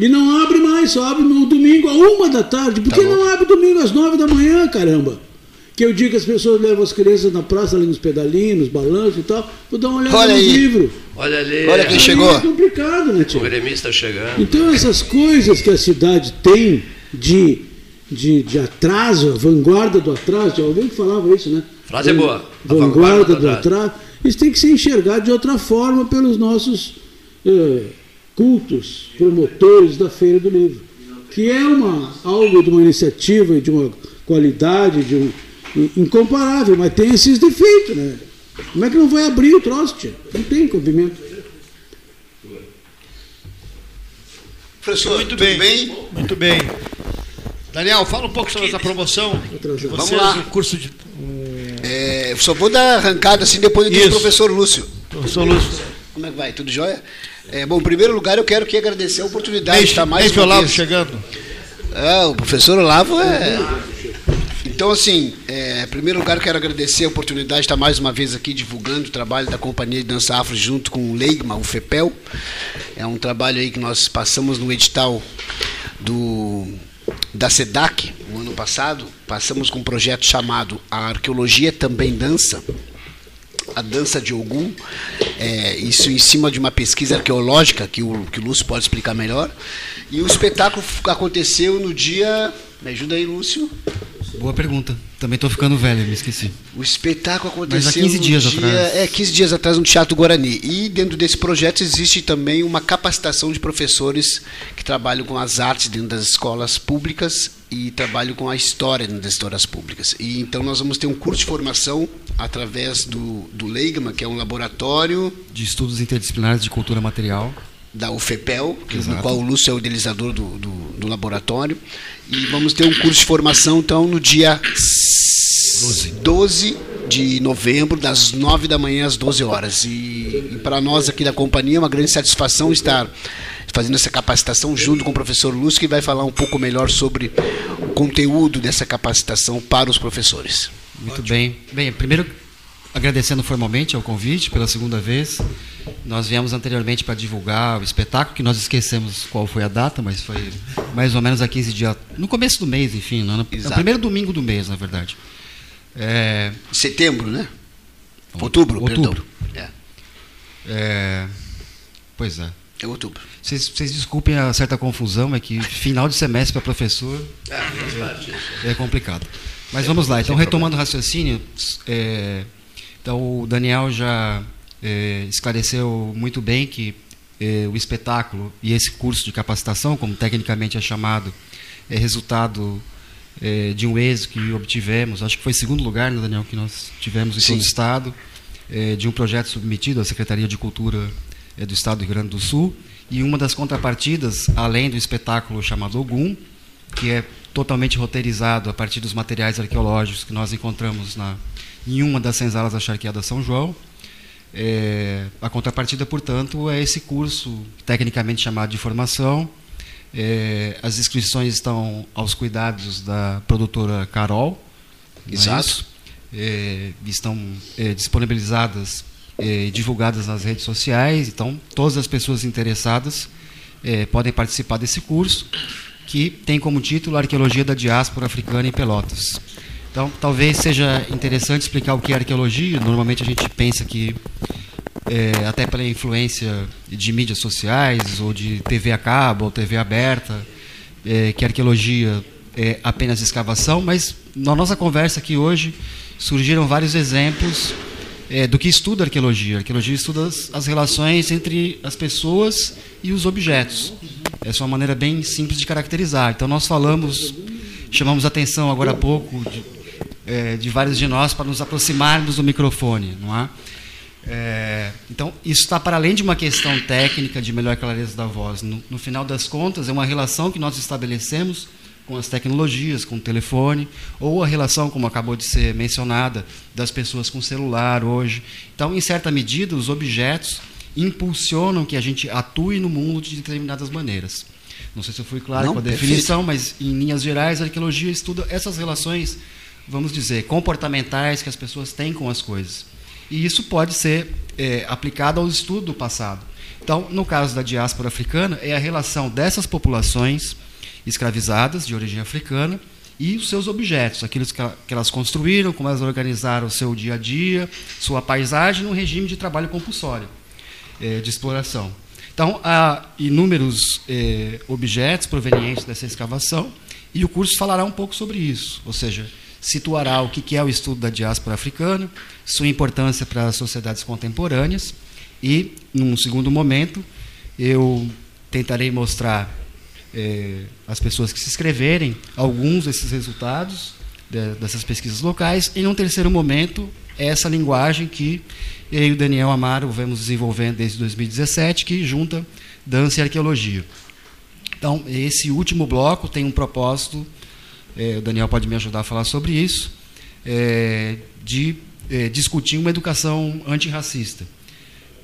E não abre mais, só abre no domingo a uma da tarde. Por que não abre domingo às 9 da manhã, caramba? Que é o dia que as pessoas levam as crianças na praça, ali nos pedalinhos, nos balanços e tal, vou dar uma olhada Olha nos aí. livros. Olha ali, Olha quem Aí chegou. É complicado, né, o tio? gremista chegando. Então, essas coisas que a cidade tem de, de, de atraso, a vanguarda do atraso, tinha alguém que falava isso, né? Frase boa. A Vanguarda, vanguarda do do atraso. Isso tem que ser enxergado de outra forma pelos nossos eh, cultos, promotores da Feira do Livro. Que é uma, algo de uma iniciativa e de uma qualidade de um, incomparável, mas tem esses defeitos, né? Como é que não vai abrir o troço, tia? Não tem comprimento. Professor, Muito tudo bem. bem? Muito bem. Daniel, fala um pouco sobre essa promoção. De Vamos vocês, lá. o curso de. É, só vou dar arrancada assim depois do professor Lúcio. Professor Lúcio. Como é que vai? Tudo jóia? É, bom, em primeiro lugar, eu quero aqui agradecer a oportunidade de estar mais Neife uma Olavo vez. chegando. Ah, o professor Olavo é. Então, assim, é, em primeiro lugar, eu quero agradecer a oportunidade de estar mais uma vez aqui divulgando o trabalho da Companhia de Dança Afro junto com o Leigma, o FEPEL. É um trabalho aí que nós passamos no edital do, da SEDAC, no ano passado. Passamos com um projeto chamado A Arqueologia Também Dança a dança de Ogum, é, isso em cima de uma pesquisa arqueológica que o, que o Lúcio pode explicar melhor. E o espetáculo aconteceu no dia. Me ajuda aí, Lúcio. Boa pergunta. Também estou ficando velho, me esqueci. O espetáculo aconteceu Mas há 15 no dias dia, atrás. É, 15 dias atrás no Teatro Guarani. E dentro desse projeto existe também uma capacitação de professores que trabalham com as artes dentro das escolas públicas e trabalham com a história dentro das histórias públicas. E então nós vamos ter um curso de formação através do, do Leigma, que é um laboratório De estudos interdisciplinares de cultura material. Da UFEPEL, que- no qual o Lúcio é o idealizador do, do, do laboratório. E vamos ter um curso de formação, então, no dia 12, de novembro, das 9 da manhã às 12 horas. E, e para nós aqui da companhia é uma grande satisfação estar fazendo essa capacitação junto com o professor Lúcio, que vai falar um pouco melhor sobre o conteúdo dessa capacitação para os professores. Muito bem. Bem, primeiro agradecendo formalmente ao convite pela segunda vez. Nós viemos anteriormente para divulgar o espetáculo, que nós esquecemos qual foi a data, mas foi mais ou menos há 15 dias, no começo do mês, enfim, no, no Exato. primeiro domingo do mês, na verdade. É, Setembro, né? Outubro, Outubro. perdão. é, pois é. É, é outubro. Vocês, vocês desculpem a certa confusão, é que final de semestre para professor é complicado. Mas vamos lá. Então, retomando o raciocínio, é, então o Daniel já é, esclareceu muito bem que é, o espetáculo e esse curso de capacitação, como tecnicamente é chamado, é resultado é, de um êxito que obtivemos. Acho que foi segundo lugar, né, Daniel, que nós tivemos em Sim. todo o estado, de um projeto submetido à Secretaria de Cultura do Estado do Rio Grande do Sul. E uma das contrapartidas, além do espetáculo chamado Ogum, que é totalmente roteirizado a partir dos materiais arqueológicos que nós encontramos na, em uma das senzalas da Charqueada São João. É, a contrapartida, portanto, é esse curso tecnicamente chamado de formação. É, as inscrições estão aos cuidados da produtora Carol. é Exato. É, estão é, disponibilizadas é, e divulgadas nas redes sociais. Então, todas as pessoas interessadas podem participar desse curso, que tem como título Arqueologia da Diáspora Africana em Pelotas. Então, talvez seja interessante explicar o que é arqueologia. Normalmente a gente pensa que, é, até pela influência de mídias sociais, ou de TV a cabo, ou TV aberta, é, que arqueologia é apenas escavação, mas na nossa conversa aqui hoje surgiram vários exemplos é, do que estuda a arqueologia. A arqueologia estuda as, as relações entre as pessoas e os objetos. Essa é uma maneira bem simples de caracterizar. Então, nós falamos, chamamos atenção agora há pouco de, é, de vários de nós para nos aproximarmos do microfone, não é? É, então, isso está para além de uma questão técnica de melhor clareza da voz. No, no final das contas, é uma relação que nós estabelecemos com as tecnologias, com o telefone, ou a relação, como acabou de ser mencionada, das pessoas com celular hoje. Então, em certa medida, os objetos impulsionam que a gente atue no mundo de determinadas maneiras. Não sei se eu fui claro Não, com a perfeito. definição, mas em linhas gerais, a arqueologia estuda essas relações, vamos dizer, comportamentais que as pessoas têm com as coisas. E isso pode ser é, aplicado ao estudo do passado. Então, no caso da diáspora africana, é a relação dessas populações escravizadas de origem africana e os seus objetos, aqueles que, elas construíram, como elas organizaram o seu dia a dia, sua paisagem, num regime de trabalho compulsório, eh, de exploração. Então, há inúmeros eh, objetos provenientes dessa escavação e o curso falará um pouco sobre isso, ou seja, situará o que é o estudo da diáspora africana, sua importância para as sociedades contemporâneas e, num segundo momento, eu tentarei mostrar eh, às pessoas que se inscreverem alguns desses resultados de- dessas pesquisas locais. E, num terceiro momento, essa linguagem que eu e o Daniel Amaro vemos desenvolvendo desde 2017, que junta dança e arqueologia. Então, esse último bloco tem um propósito, eh, o Daniel pode me ajudar a falar sobre isso, eh, de eh, discutir uma educação antirracista,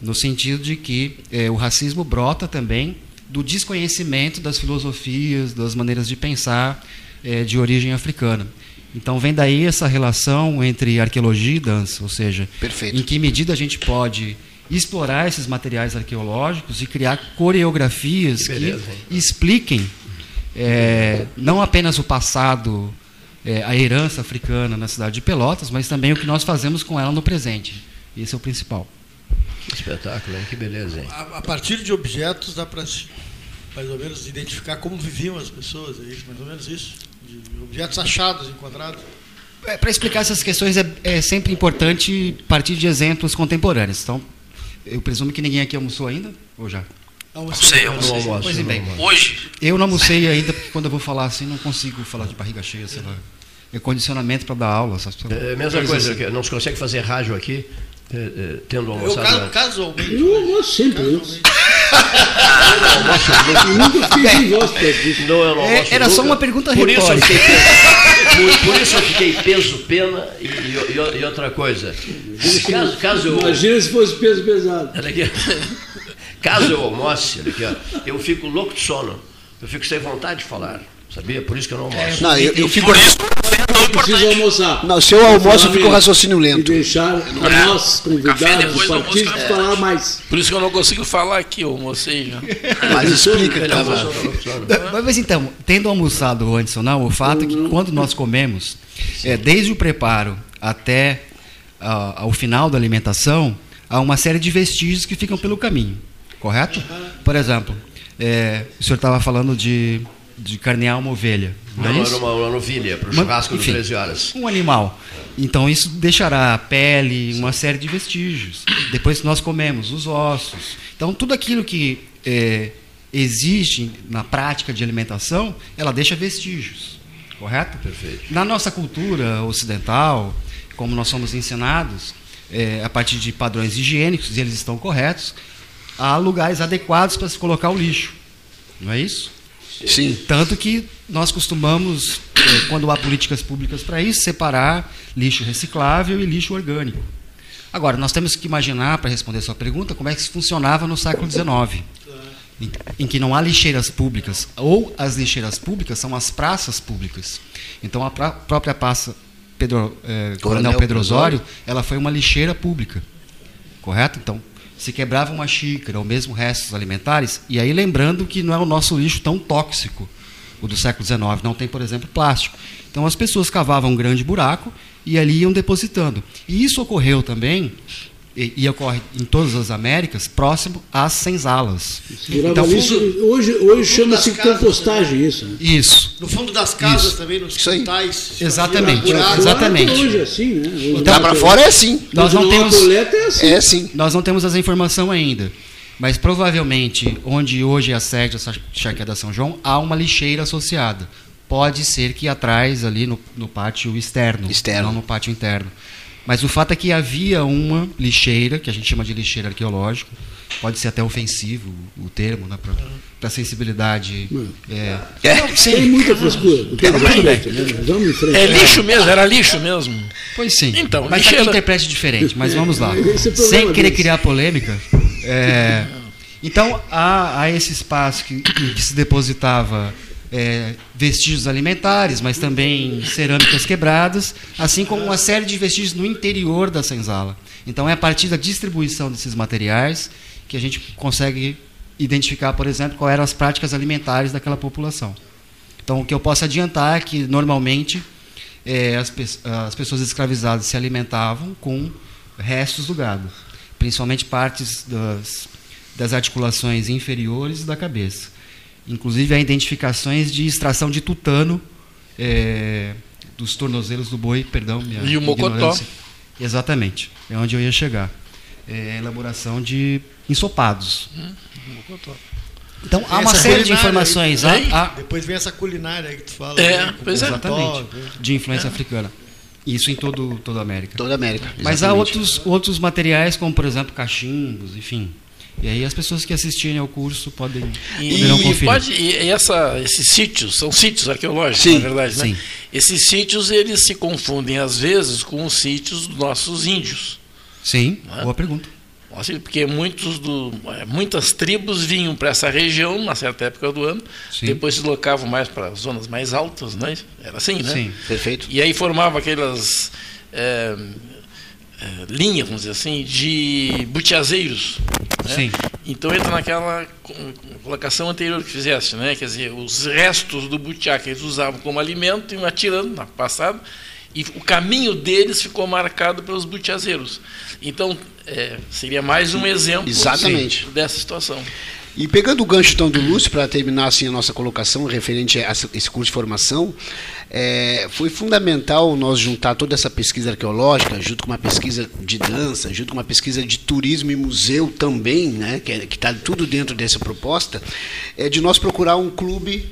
no sentido de que eh, o racismo brota também do desconhecimento das filosofias, das maneiras de pensar eh, de origem africana. Então, vem daí essa relação entre arqueologia e dança, ou seja, Perfeito. em que medida a gente pode explorar esses materiais arqueológicos e criar coreografias que, beleza, hein? expliquem é, não apenas o passado, é, a herança africana na cidade de Pelotas, mas também o que nós fazemos com ela no presente. Esse é o principal. Que espetáculo, hein? Que beleza, hein? A, a partir de objetos dá para mais ou menos identificar como viviam as pessoas, é isso, mais ou menos isso? De objetos achados, encontrados. É, Para explicar essas questões é, é sempre importante partir de exemplos contemporâneos. Então, eu presumo que ninguém aqui almoçou ainda, ou já? Eu não sei. almoço, Pois no bem. almoço. Hoje, Eu não almocei ainda, porque quando eu vou falar assim, não consigo falar de barriga cheia, sei lá. É condicionamento para dar aula. Essas É a mesma coisa, que não se consegue fazer rádio aqui, é, é, tendo Eu, almoçado ca- antes. casualmente. Eu almoço sempre antes. Eu nunca fiquei voz isso. Não, eu não É, almoço era só uma pergunta por isso eu retórica. fiquei peso, por, por isso eu fiquei peso pena e, e- e outra coisa. Caso, caso eu Imagina se fosse peso pesado. Caso eu almoce, olha aqui, ó, eu fico louco de sono. Eu fico sem vontade de falar. Sabia? Por isso que eu não almoço. Não, eu, eu fico. Por isso que é preciso importante. almoçar. Não, se eu almoço, eu fico raciocínio E lento. deixar a nós, Café convidados, depois do almoço, partícipes, é. falar mais. Por isso que eu não consigo falar aqui, eu almocei já. Mas explica sono. Mas, então, tendo almoçado antes ou não, o fato é que quando nós comemos, é, desde o preparo até ah, ao final da alimentação, há uma série de vestígios que ficam pelo caminho, correto? Por exemplo, é, o senhor estava falando de, de carnear uma ovelha, não, Não, é era uma, uma novilha para o churrasco de enfim. 13 horas. Um animal. Então isso deixará a pele, uma série de vestígios. Depois nós comemos, os ossos. Então tudo aquilo que é, existe na prática de alimentação, ela deixa vestígios. Correto? Perfeito. Na nossa cultura ocidental, como nós somos ensinados, é, a partir de padrões higiênicos, e eles estão corretos, há lugares adequados para se colocar o lixo. Não é isso? Sim. Tanto que nós costumamos, eh, quando há políticas públicas para isso, separar lixo reciclável e lixo orgânico. Agora, nós temos que imaginar, para responder a sua pergunta, como é que isso funcionava no século XIX, em, em que não há lixeiras públicas, ou as lixeiras públicas são as praças públicas. Então, a pró- própria praça Pedro, eh, Coronel Coronel Pedro Osório, ela foi uma lixeira pública. Correto? Então, se quebrava uma xícara ou mesmo restos alimentares, e aí lembrando que não é o nosso lixo tão tóxico, o do século XIX, não tem, por exemplo, plástico. Então as pessoas cavavam um grande buraco e ali iam depositando. E isso ocorreu também, e, e ocorre em todas as Américas, próximo às senzalas. Então, fundo- hoje hoje chama-se compostagem isso. né? Isso. No fundo das casas Isso. também, nos quintais. Exatamente, buraco. exatamente. Hoje é assim, né? Hoje Lá pra fora é assim. Nós não temos- é assim. É assim. Nós não temos essa informação ainda. Mas provavelmente, onde hoje é a sede da Charqueada São João, há uma lixeira associada. Pode ser que atrás, ali no, no pátio externo, Externo. não no pátio interno. Mas o fato é que havia uma lixeira, que a gente chama de lixeira arqueológica, pode ser até ofensivo o termo, né, para a sensibilidade. É, É. Não, Tem sim, muita frescura. Tem né? Vamos em frente. É lixo mesmo, era lixo mesmo. Pois sim. Então, mas quem lixeira- interprete diferente, mas vamos lá. É Sem querer deles. criar polêmica. é, então, há, há esse espaço que, que se depositava é, vestígios alimentares, mas também cerâmicas quebradas, assim como uma série de vestígios no interior da senzala. Então, é a partir da distribuição desses materiais que a gente consegue identificar, por exemplo, quais eram as práticas alimentares daquela população. Então, o que eu posso adiantar é que, normalmente, eh, as, pe- as pessoas escravizadas se alimentavam com restos do gado, principalmente partes das, das articulações inferiores da cabeça. Inclusive, há identificações de extração de tutano eh, dos tornozelos do boi, perdão, minha E o mocotó. ignorância. Exatamente, é onde eu ia chegar. É a elaboração de ensopados. Então, há uma série de informações. aí, há- há- Depois vem essa culinária aí que tu fala. É, né, pois é. mocotó, Exatamente. De influência africana. Isso em todo, toda a América. Toda a América. Mas há exatamente. outros, outros materiais, como por exemplo cachimbos, enfim. E aí as pessoas que assistirem ao curso podem poderão E, conferir. pode, e essa, esses sítios, são sítios arqueológicos, Sim, na verdade, né? sim. Esses sítios, eles se confundem às vezes com os sítios dos nossos índios. Sim, Não é? boa pergunta. Assim, porque muitos do, eh, muitas tribos vinham para essa região, numa certa época do ano, Sim. depois se deslocavam mais para as zonas mais altas, né? Era assim, né? Sim. Perfeito. E aí formava aquelas eh, eh, linhas, vamos dizer assim, de butiazeiros. né? Sim. Então entra naquela co- colocação anterior que fizeste, né? Quer dizer, os restos do butiá que eles usavam como alimento iam atirando na passada e o caminho deles ficou marcado pelos butiazeiros. Então é, seria mais um exemplo Exatamente. dessa situação. E pegando o gancho então do Lúcio, para terminar assim a nossa colocação referente a esse curso de formação, é, foi fundamental nós juntar toda essa pesquisa arqueológica, junto com uma pesquisa de dança, junto com uma pesquisa de turismo e museu também, né, que está tudo dentro dessa proposta, é de nós procurar um clube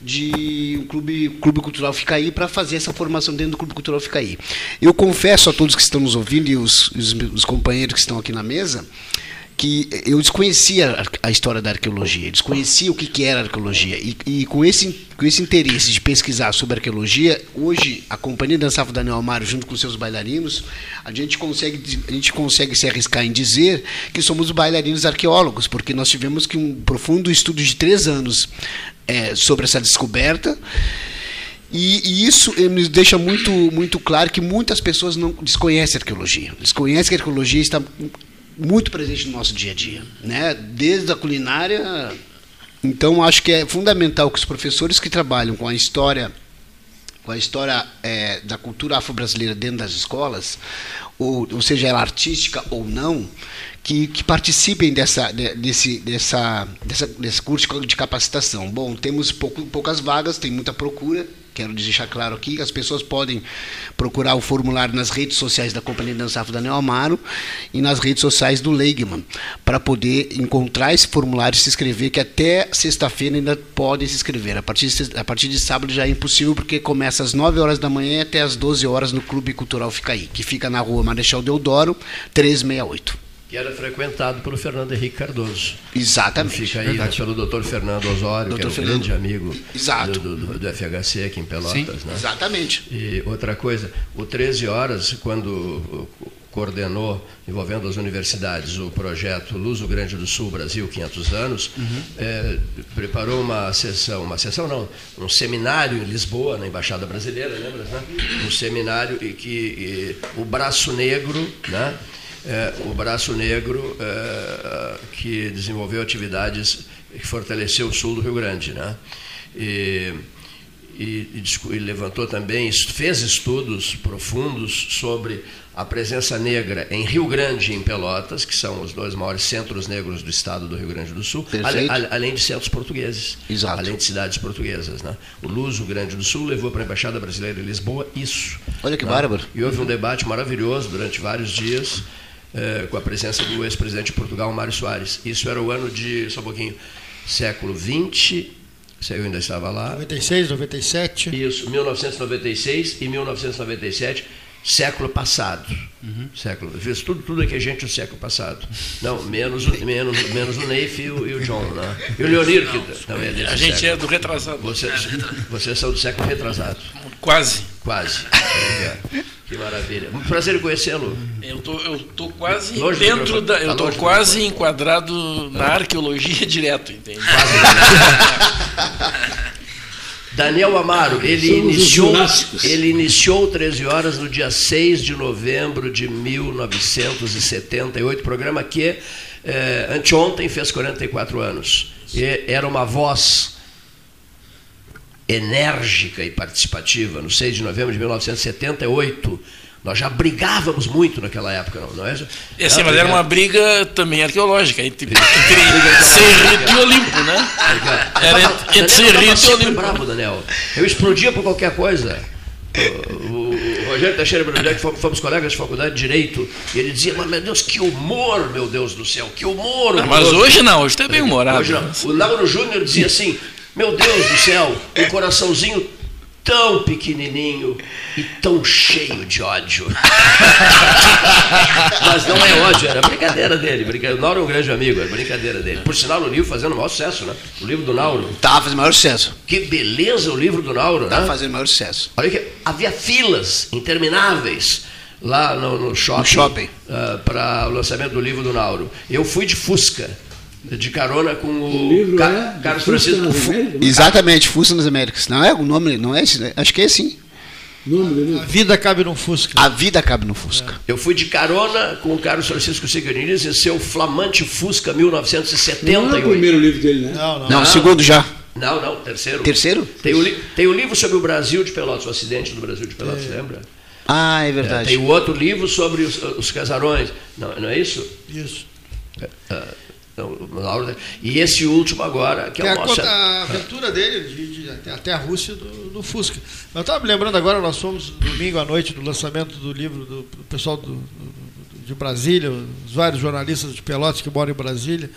de um clube, clube cultural Ficaí para fazer essa formação dentro do clube cultural Ficaí. Eu confesso a todos que estão nos ouvindo e os, os, os companheiros que estão aqui na mesa que eu desconhecia a, história da arqueologia, desconhecia o que, que era arqueologia. E, e com, esse, com esse interesse de pesquisar sobre arqueologia, hoje a Companhia Dançar Daniel Amaro, junto com seus bailarinos, a gente, consegue, a gente consegue se arriscar em dizer que somos bailarinos arqueólogos, porque nós tivemos que um profundo estudo de três anos é, sobre essa descoberta. E, e, isso nos deixa muito, muito claro que muitas pessoas não desconhecem a arqueologia. Desconhecem que a arqueologia está muito presente no nosso dia a dia, né? Desde a culinária. Então acho que é fundamental que os professores que trabalham com a história, com a história é, da cultura afro-brasileira dentro das escolas, ou, ou seja, ela artística ou não, que, que, participem dessa, desse, dessa, dessa, desse curso de capacitação. Bom, temos pouco, poucas vagas, tem muita procura, quero deixar claro aqui, as pessoas podem procurar o formulário nas redes sociais da Companhia de Dançafo Daniel Amaro e nas redes sociais do Leigman, para poder encontrar esse formulário e se inscrever, que até sexta-feira ainda podem se inscrever. A partir, de, a partir de sábado já é impossível, porque começa às 9 horas da manhã até às 12 horas no Clube Cultural Ficaí, que fica na rua Marechal Deodoro, 368 que era frequentado pelo Fernando Henrique Cardoso. Exatamente. Fica aí né, pelo doutor Fernando Osório, Dr. que é um Fernando. grande amigo Exato. Do, do, do, FHC aqui em Pelotas. Sim, né? Exatamente. E outra coisa, o 13 Horas, quando coordenou, envolvendo as universidades, o projeto Luz do Grande do Sul Brasil 500 anos, uhum. é, preparou uma sessão, uma sessão não, um seminário em Lisboa, na Embaixada Brasileira, lembra? Né? Um seminário e que e, o braço negro, né? É, o Braço Negro, é, que desenvolveu atividades que fortaleceu o sul do Rio Grande. Né? E, e, e, levantou também, fez estudos profundos sobre a presença negra em Rio Grande e em Pelotas, que são os dois maiores centros negros do estado do Rio Grande do Sul, além de centros portugueses, Exato. além de cidades portuguesas. Né? O Luso Grande do Sul levou para a Embaixada Brasileira em Lisboa isso. Olha que né? bárbaro. E houve um debate maravilhoso durante vários dias é, com a presença do ex-presidente de Portugal, Mário Soares. Isso era o ano de, só um pouquinho, século XX, se eu ainda estava lá. 96, 97. Isso, 1996 e 1997, século passado. Uhum. Século, fiz tudo, tudo aqui a gente do século passado. Não, menos, menos, menos o Neif e o, e o John. Né? E o Leonir, que também é desse A gente século. é do retrasado. Vocês, vocês são do século retrasado. Quase. Quase. É. Que maravilha. Muito prazer em conhecê-lo. Eu tô, eu tô quase longe dentro da, eu tá tô quase enquadrado na arqueologia direto, entende? Daniel Amaro, ele iniciou, ele iniciou 13 horas no dia 6 de novembro de 1978, programa que é, anteontem fez 44 anos. E era uma voz enérgica e participativa, no 6 de novembro de 1978. Nós já brigávamos muito naquela época, não, não é? E assim, mas era uma briga também arqueológica, entre, entre Serrito e Olimpo, né? Era entre, entre Serrito e Olimpo. bravo, Daniel. Eu explodia por qualquer coisa. O, o Rogério Teixeira Brunelli, fomos, fomos colegas de faculdade de Direito, e ele dizia, mas meu Deus, que humor, meu Deus do céu, que humor. Não, mas hoje não, hoje está bem humorado. Hoje não. O Lauro Júnior dizia assim, meu Deus do céu, um coraçãozinho tão pequenininho e tão cheio de ódio. Mas não é ódio, era brincadeira dele. Brincadeira. O Nauro é um grande amigo, era brincadeira dele. Por sinal, o livro fazendo o maior sucesso, né? O livro do Nauro. Estava fazendo maior sucesso. Que beleza o livro do Nauro, Estava né? fazendo maior sucesso. Olha que havia filas intermináveis lá no, no shopping, shopping. Uh, para o lançamento do livro do Nauro. Eu fui de Fusca de carona com o, o livro Ca é Carlos Francisco. Exatamente, Fusca nas Américas. Não é o nome, não é esse, né? acho que é assim. A vida cabe no Fusca. A vida cabe no Fusca. É. Eu fui de carona com o Carlos Francisco Siganines em seu flamante Fusca 1978. Não é o primeiro livro dele, né? Não, não. Não, o segundo já. Não, não, terceiro. Terceiro? Tem o, tem o livro sobre o Brasil de Pelotas, o acidente do Brasil de Pelotas, é. lembra? Ah, é verdade. É, tem o outro livro sobre os, os casarões. Não, não é isso? Isso. É, é. Então, e esse último agora, que é, é o nosso... a aventura dele de, de, até, até, a Rússia do, do Fusca. Eu estava me lembrando agora, nós fomos domingo à noite do lançamento do livro do, do pessoal do, de Brasília, os vários jornalistas de Pelotas que moram em Brasília,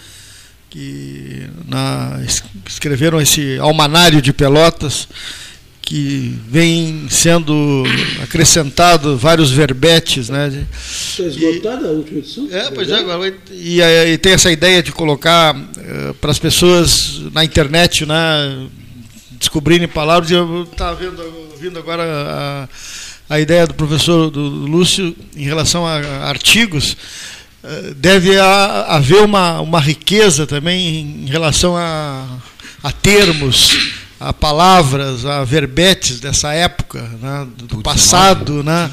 que na, escreveram esse almanário de Pelotas, que vem sendo acrescentado vários verbetes, né? Está esgotada a última edição? É, pois é, agora e, eh, e tem essa ideia de colocar para as pessoas na internet, né, descobrirem palavras. Eu estava vendo, ouvindo agora a, a ideia do professor do Lúcio em relação a, a artigos. Eh, Deve ha- haver uma, uma riqueza também em relação a, a termos, a palavras, a verbetes dessa época, né, do, do passado, né,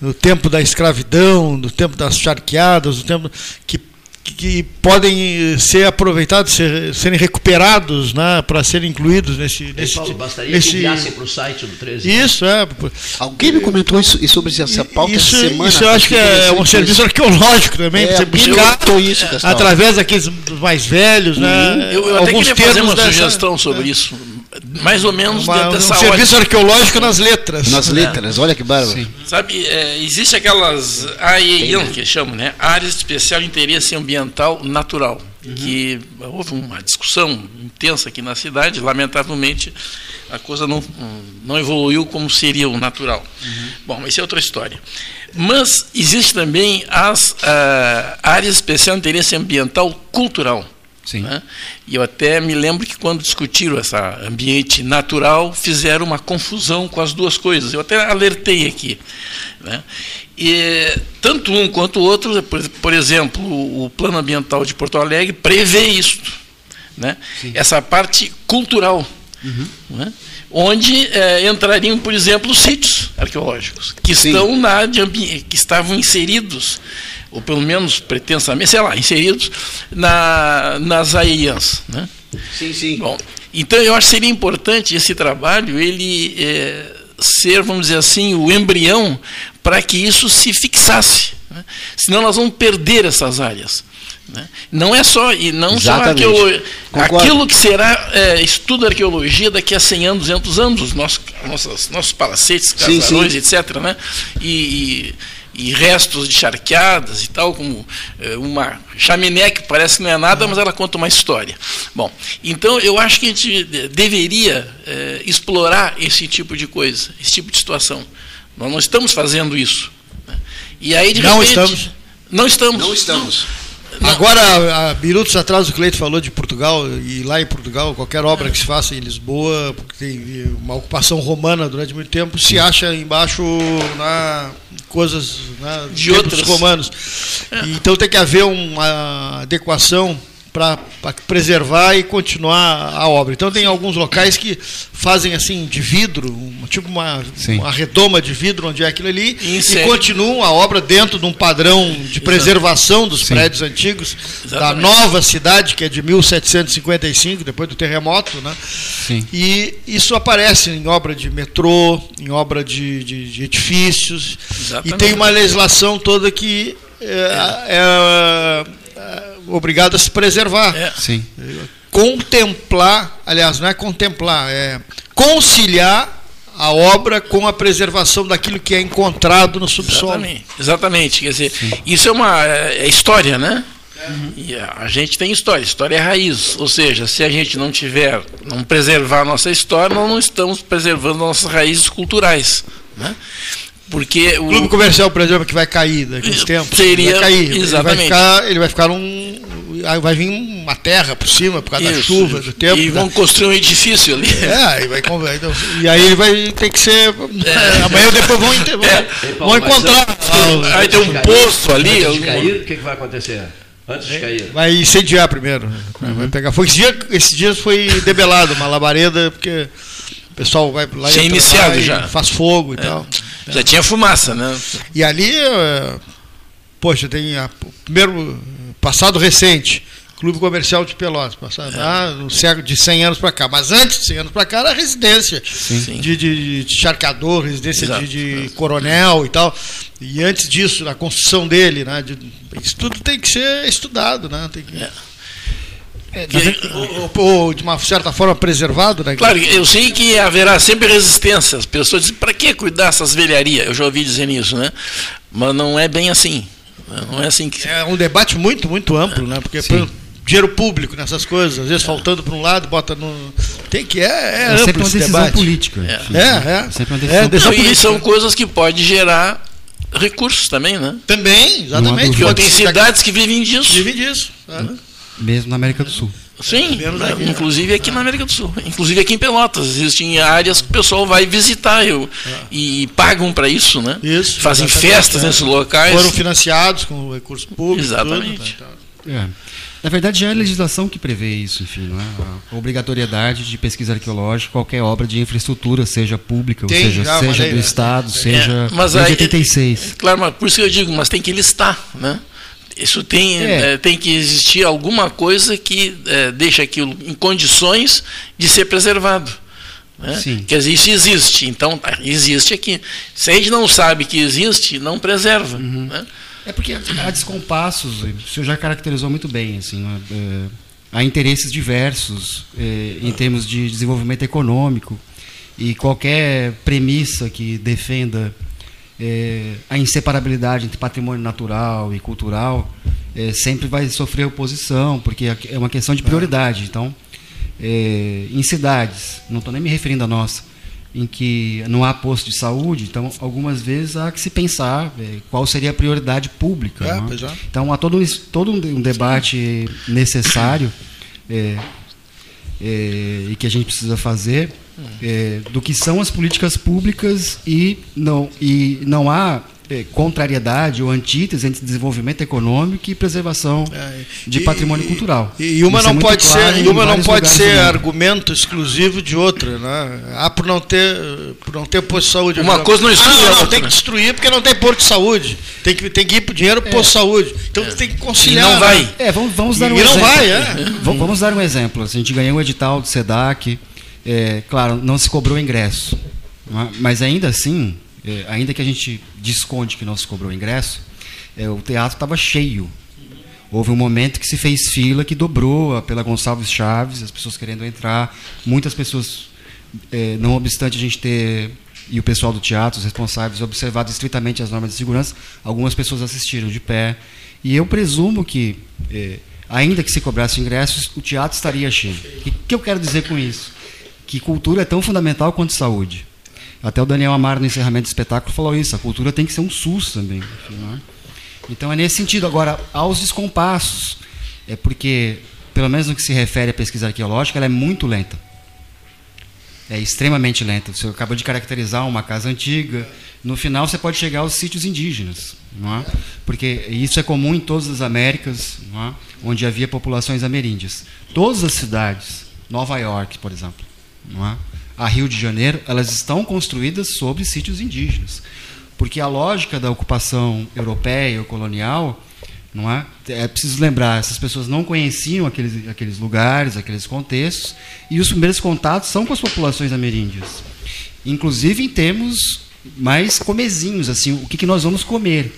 no tempo da escravidão, no tempo das charqueadas, no tempo que, que podem ser aproveitados, ser, serem recuperados né, para serem incluídos nesse. Ei, nesse Paulo, bastaria nesse- que enviassem para o site do 13. Isso, é. Alguém me comentou isso, e sobre essa pauta Isso, essa semana. isso eu acho que é um serviço isso. arqueológico também, É, para você buscar isso, através daqueles mais velhos, né? Eu, eu até queria fazer uma termos dessa- sugestão sobre isso, mais ou menos uma- dentro um dessa serviço ótica. arqueológico nas letras. Nas letras, olha que bárbaro. Sabe, é, existe aquelas AEIAN, que chamam, né? Áreas de Especial Interesse Ambiental Natural, que houve uma discussão intensa aqui na cidade, lamentavelmente a coisa não, não evoluiu como seria o natural. Bom, mas isso é outra história. Mas existe também as ah, áreas de especial interesse ambiental cultural. Sim. né? E eu até me lembro que quando discutiram essa ambiente natural, fizeram uma confusão com as duas coisas. Eu até alertei aqui. Né? E tanto um quanto o outro, por, exemplo, o, Plano Ambiental de Porto Alegre prevê isso. Né? Essa parte cultural. né? Onde eh, entrariam, por exemplo, os sítios arqueológicos, que Sim. estão na área que estavam inseridos, ou pelo menos pretensamente, sei lá, inseridos na, nas AIANs. Né? Sim, sim. Bom, então eu acho que seria importante esse trabalho ele eh, ser, vamos dizer assim, o embrião para que isso se fixasse. né? Senão nós vamos perder essas áreas. né? Não é só e não Exatamente. só arqueolo- Concordo. aquilo que será eh, estudo da arqueologia daqui a 100 anos, 200 anos, os nossos, nossos, nossos palacetes, Sim, casarões, sim. etc. Né? E, e- e restos de charqueadas e tal, como eh, uma chaminé que parece que não é nada, mas ela conta uma história. Bom, então eu acho que a gente de- deveria eh, explorar esse tipo de coisa, esse tipo de situação. Nós não estamos fazendo isso. né? E aí, de Não repente, estamos. Não estamos. Não estamos. Agora, há minutos atrás, o Cleito falou de Portugal, e lá em Portugal, qualquer obra que se faça em Lisboa, porque tem uma ocupação romana durante muito tempo, se acha embaixo na coisas né, De outras. romanos. E, então tem que haver uma adequação para preservar e continuar a obra. Então tem alguns locais que fazem assim de vidro, um- tipo uma, Sim. uma redoma de vidro onde é aquilo ali, E e continuam a obra dentro de um padrão de preservação dos prédios antigos da Exatamente. nova cidade, que é de 1755, depois do terremoto, né? Sim. E isso aparece em obra de metrô, em obra de, de- de edifícios, Exatamente. e tem uma legislação toda que é, é, é obrigada a se preservar. É. Sim. Contemplar, aliás, não é contemplar, é conciliar a obra com a preservação daquilo que é encontrado no subsolo. Exatamente, exatamente. Quer dizer, isso é uma é história, né? E a a gente tem história, história é raiz. Ou seja, se a gente não tiver, não preservar a nossa história, nós não estamos preservando nossas raízes culturais. Né? Porque O clube comercial, por exemplo, que vai cair daqui a uns tempos. Seria- vai cair. Ele vai exatamente. ficar, ele vai ficar um. Vai vir uma terra por cima por causa da Isso, chuva, do tempo. E da- vão construir um edifício ali. É, e, vai, então, e aí ele vai ter que ser. Amanhã ou depois vão, inter- vão- É. Vão encontrar. Ah, Aí tem um poço ali. Antes de cair, o que, que vai acontecer? Antes de cair. Vai incendiar primeiro. Vai pegar. Foi esse dia, esses dias foi debelado uma labareda, porque o pessoal vai lá e Tinha entra iniciado lá e já. faz fogo e tal. Já tinha fumaça, né? E ali, eh, poxa, tem a, o primeiro passado recente, Clube Comercial de Pelotas, passado lá no século de 100 anos para cá. Mas antes de 100 anos para cá era residência Sim. de, de, de charcador, residência Exato, de, de coronel e tal. E antes disso, a construção dele, né, de- isso tudo tem que ser estudado, né? Tem que, É, ou, ou- ou, de uma certa forma preservado, né? Claro, eu sei que haverá sempre resistência. As pessoas dizem, para que cuidar dessas velharias? Eu já ouvi dizer isso, né? Mas não é bem assim. Não é assim que. É um debate muito, muito amplo, né? Porque Sim. dinheiro público nessas coisas, às vezes faltando para um lado, bota no. Tem que. É, é, É amplo sempre uma esse decisão debate. política. É. É, né? é. Sempre uma É, decisão deixa Não, e política. são coisas que podem gerar recursos também, né? Também, exatamente. Porque tem cidades que vivem disso. Vivem disso. é. Mesmo na América do Sul. Sim, né? inclusive aqui na América do Sul. Inclusive aqui em Pelotas. Existem áreas que o pessoal vai visitar eu, e pagam para isso, né? Isso, Fazem festas é. nesses locais. Foram financiados com recursos públicos. Exatamente. tudo, né, É. Na verdade, já é a legislação que prevê isso, enfim, não é? A obrigatoriedade de pesquisa arqueológica, qualquer obra de infraestrutura, seja pública, Tem ou seja, seja do né? Estado, Tem. seja É, mas desde aí- 86. Claro, mas por isso que eu digo, mas tem que listar, né? Isso tem, É. eh, tem que existir alguma coisa que eh, deixe aquilo em condições de ser preservado. Né? Quer dizer, isso existe, então tá, existe aqui. Se a gente não sabe que existe, não preserva. Uhum. Né? É porque há descompassos, o senhor já caracterizou muito bem, assim? É, há interesses diversos é, em termos de desenvolvimento econômico e qualquer premissa que defenda é, a inseparabilidade entre patrimônio natural e cultural é, sempre vai sofrer oposição, porque é uma questão de prioridade. Então, é, em cidades, não estou nem me referindo à nossa, em que não há posto de saúde, então algumas vezes há que se pensar é, qual seria a prioridade pública. É, não é? é. Então há todo um, todo um um debate necessário é, é, e que a gente precisa fazer é, do que são as políticas públicas e não, e não há é, contrariedade ou antítese entre desenvolvimento econômico e preservação É, de e- patrimônio cultural. E uma Isso é não pode claro ser, e uma não pode ser argumento exclusivo de outra, né? Ah, por não ter, por não ter posto de saúde. Uma Não. coisa não exclui ah, a não, outra. tem que destruir porque não tem posto de saúde. Tem que, tem que ir pro dinheiro pro posto de saúde. Então tem que E conciliar. não né? vai. É, vamos, vamos dar E um não exemplo. vai, é. Vamos dar um exemplo. A gente ganhou um edital do SEDAC, é, claro, não se cobrou ingresso, não é? mas ainda assim, é, ainda que a gente desconte que se cobrou ingresso, é, o teatro estava cheio. Houve um momento que se fez fila que dobrou pela Gonçalves Chaves, as pessoas querendo entrar, muitas pessoas, é, não obstante a gente ter e o pessoal do teatro, os responsáveis, observado estritamente as normas de segurança, algumas pessoas assistiram de pé. E eu presumo que, ainda que se cobrasse ingressos, o teatro estaria cheio. O que, que eu quero dizer com isso? Que cultura é tão fundamental quanto saúde. Até o Daniel Amaro, no encerramento do espetáculo, falou isso. A cultura tem que ser um SUS também. enfim, não é? Então é nesse sentido. Agora, aos descompassos, é porque, pelo menos no que se refere à pesquisa arqueológica, ela é muito lenta. É extremamente lenta. Você acabou de caracterizar uma casa antiga. No final, você pode chegar aos sítios indígenas, não é? Porque isso é comum em todas as Américas, não é? onde havia populações ameríndias. Todas as cidades, Nova York, por exemplo, não é? A Rio de Janeiro, elas estão construídas sobre sítios indígenas. Porque a lógica da ocupação europeia ou colonial, não é? É preciso lembrar, essas pessoas não conheciam aqueles, aqueles lugares, aqueles contextos, e os primeiros contatos são com as populações ameríndias. Inclusive em termos mais comezinhos, assim, o que, que nós vamos comer.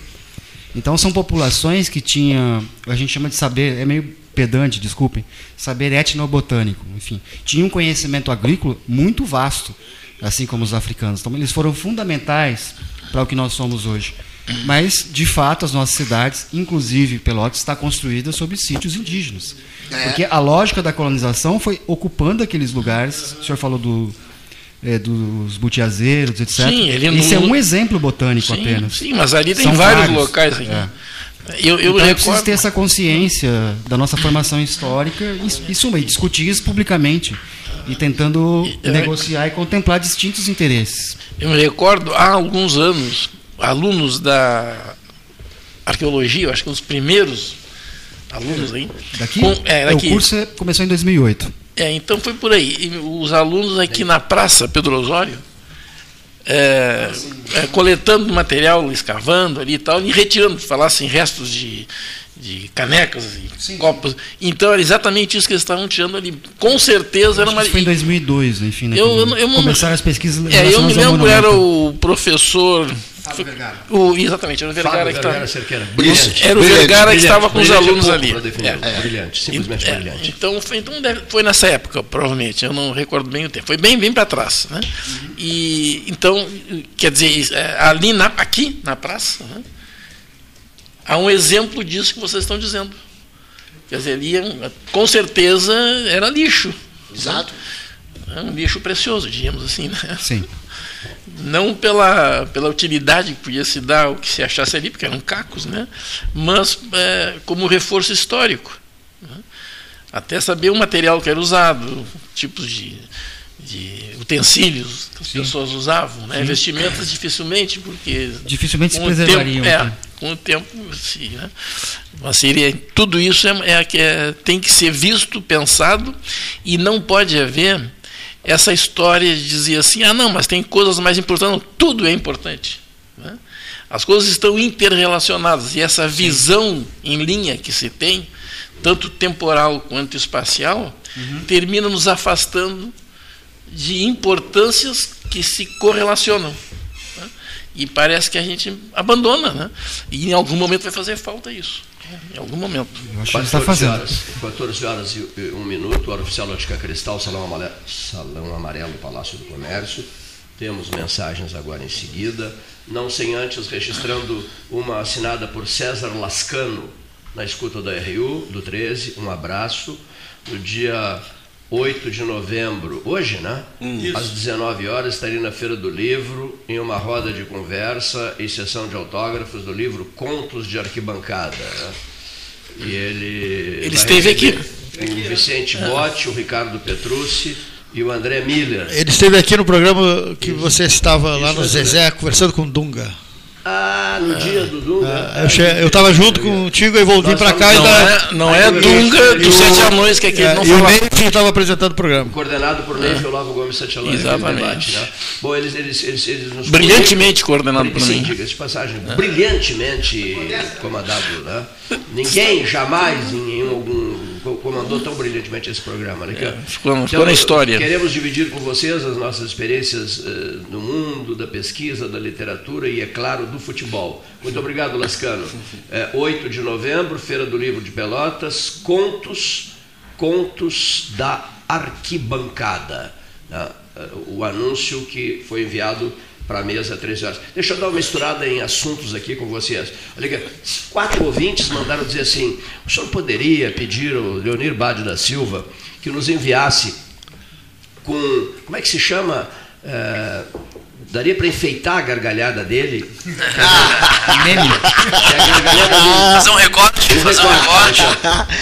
Então são populações que tinham, a gente chama de saber, é meio pedante, desculpem, saber etnobotânico, enfim, tinham um conhecimento agrícola muito vasto, assim como os africanos. Então eles foram fundamentais para o que nós somos hoje. Mas, de fato, as nossas cidades, inclusive Pelotas, está construída sobre sítios indígenas. Porque a lógica da colonização foi ocupando aqueles lugares. O senhor falou do, é, dos butiazeiros, etc. Sim, ele Isso é não- um exemplo botânico Sim, apenas. sim, mas ali tem vários, vários. locais. Aqui. É. Eu, eu então é preciso ter essa consciência da nossa formação histórica e, e, suma, e discutir isso publicamente. E tentando E- negociar e contemplar distintos interesses. Eu me recordo, há alguns anos, alunos da arqueologia, eu acho que os primeiros alunos aí. Daqui? com- é, É, daqui. O curso é- começou em 2008. É, então foi por aí. E os alunos aqui na Praça Pedro Osório, é, é, coletando material, escavando ali e tal, e retirando, falassem restos de, de canecas e copos. Então era exatamente isso que eles estavam tirando ali. Com certeza era uma. Isso foi em 2002, enfim. né, Eu- eu eu começaram as pesquisas É, eu me lembro, era o professor. O, exatamente, era o Vergara Fábio que estava. Vergara Cerqueira. Brilhante. Era o Vergara que estava com os é alunos ali. pra definir. É. Brilhante, simplesmente É, brilhante. Então, foi, então deve- foi nessa época, provavelmente. Eu não recordo bem o tempo. Foi bem, bem para trás. Né? E, então, quer dizer, é, ali na, aqui na praça, né, há um exemplo disso que vocês estão dizendo. Quer dizer, ia, com certeza era lixo. Exato. É um lixo precioso, diríamos assim. Né? Sim. Não pela, pela utilidade que podia se dar o que se achasse ali, porque eram cacos, né? mas é, como reforço histórico. né? Até saber o material que era usado, tipos de, de utensílios que as pessoas usavam. Né? Vestimentas dificilmente, porque Dificilmente se o tempo- preservariam. é, com o tempo, sim, né? Mas seria, tudo isso é, é, é- tem que ser visto, pensado, e não pode haver essa história de dizer assim, ah não, mas tem coisas mais importantes. Não, tudo é importante. né? As coisas estão interrelacionadas, e essa visão em linha que se tem, tanto temporal quanto espacial, termina nos afastando de importâncias que se correlacionam. né? E parece que a gente abandona, né? E em algum momento vai fazer falta isso. né? Em algum momento. Eu acho que ele 14 está fazendo. horas, 14 horas e e um minuto, hora oficial Ótica Cristal, Salão Amarelo, Salão Amarelo, Palácio do Comércio. Temos mensagens agora em seguida. Não sem antes registrando uma assinada por César Lascano, na escuta da RU, do 13. Um abraço. No dia 8 de novembro, hoje, né? Às 19 horas, estaria na Feira do Livro, em uma roda de conversa e sessão de autógrafos do livro Contos de Arquibancada. né? E ele. Ele esteve aqui. O Vicente Botti, o Ricardo Petrucci e o André Miller. Ele esteve aqui no programa que você estava lá no Zezé, conversando com o Dunga. Ah, no dia do Dunga. Ah, eu, che- eu estava junto contigo e voltei para cá e Não da- é, não é Dunga e dos o- Sete Anões, que aqui é, não e o fala. Neif estava apresentando o programa. Coordenado por Neif Olavo Gomes Santillan. aquele Exatamente. debate, né? Bom, eles, eles, eles, eles nos Brilhantemente coordenado por Sim, mim. diga-se de passagem, brilhantemente comandado, né? Ninguém jamais em algum co- comandou tão brilhantemente esse programa. Né? Que, ó, ficou- ficou na história. Queremos dividir com vocês as nossas experiências eh, no mundo, da pesquisa, da literatura e, é claro, do futebol. Muito obrigado, Lascano. É, 8 de novembro, Feira do Livro de Pelotas, Contos, Contos da Arquibancada. né? Eh, O anúncio que foi enviado para a mesa às 13 horas. Deixa eu dar uma misturada em assuntos aqui com vocês. Olha quatro ouvintes mandaram dizer assim: o senhor poderia pedir ao Leonir Bade da Silva que nos enviasse com. Como é que se chama? Eh, daria para enfeitar a gargalhada dele? Meme. Que a gargalhada dele. Fazer um recorte, fazer um recorte.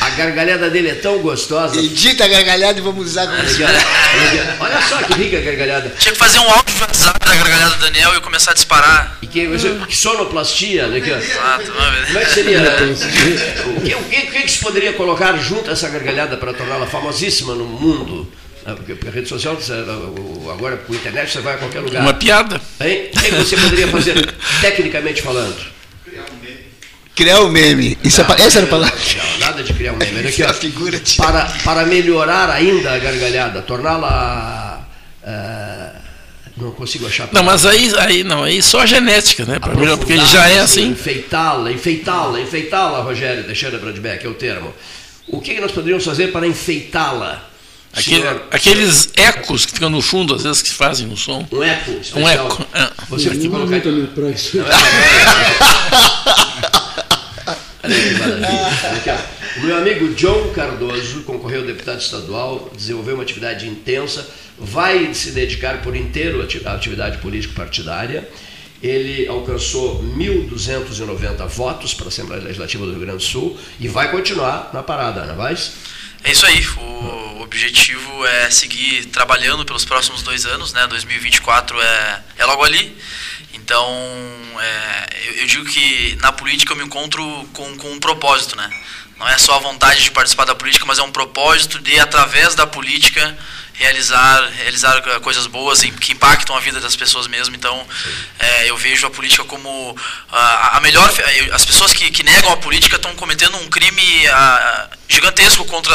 A gargalhada dele é tão gostosa. Edita a gargalhada e vamos usar como Olha aqui, olha- só que rica a gargalhada. Tinha que fazer um áudio de WhatsApp da gargalhada do Daniel e começar a disparar. E que, que sonoplastia, aqui, ó. Exato, vamos ver. Como é que seria? né? O que, o que, o que que se poderia colocar junto a essa gargalhada para torná-la famosíssima no mundo? Ah, Porque a rede social, o- agora com a internet, você vai a qualquer lugar. Uma piada. Hein? O que você poderia fazer, tecnicamente falando? Criar o meme. Isso é pa- essa era a palavra. Não, nada de criar um meme. Aqui, A ó. figura de- para, para melhorar ainda a gargalhada, torná-la. ah, não consigo achar. Não, mas aí, aí não, aí só a genética, né? melhor, Porque ele já é assim. Enfeitá-la, enfeitá-la, enfeitá-la, Rogério Teixeira Bradbeck, é o termo. O que nós poderíamos fazer para enfeitá-la? Aquele- Senhor, aqueles ecos que ficam no fundo, às vezes, que fazem no som. Um eco especial. Um eco. é. Você é colocar... muito a minha praia isso. Aqui, ó. O meu amigo John Cardoso concorreu ao deputado estadual, desenvolveu uma atividade intensa, vai se dedicar por inteiro à atividade político-partidária. Ele alcançou 1.290 votos para a Assembleia Legislativa do Rio Grande do Sul e vai continuar na parada, não vai? É isso aí. O objetivo é seguir trabalhando pelos próximos dois anos, né? 2024 é, é logo ali. Então, é, eu, eu digo que na política eu me encontro com, com um propósito, né? Não é só a vontade de participar da política, mas é um propósito de, através da política, realizar, realizar coisas boas que impactam a vida das pessoas mesmo. Então, é, eu vejo a política como a, a melhor. fe- As pessoas que, que negam a política estão cometendo um crime ah, gigantesco contra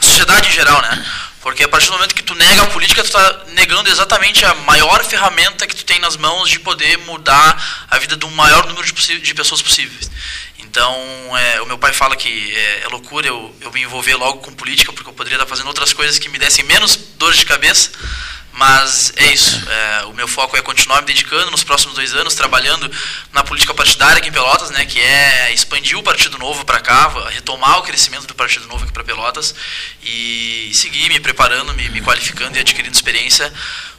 a sociedade em geral, né? Porque a partir do momento que tu nega a política, tu está negando exatamente a maior ferramenta que tu tem nas mãos de poder mudar a vida do maior número de, de pessoas possíveis. Então, é, o meu pai fala que é, é loucura eu, eu me envolver logo com política, porque eu poderia estar fazendo outras coisas que me dessem menos dor de cabeça, Mas é isso. É, o meu foco é continuar me dedicando nos próximos dois anos, trabalhando na política partidária aqui em Pelotas, né, que é expandir o Partido Novo para cá, retomar o crescimento do Partido Novo aqui para Pelotas e seguir me preparando, me, me qualificando e adquirindo experiência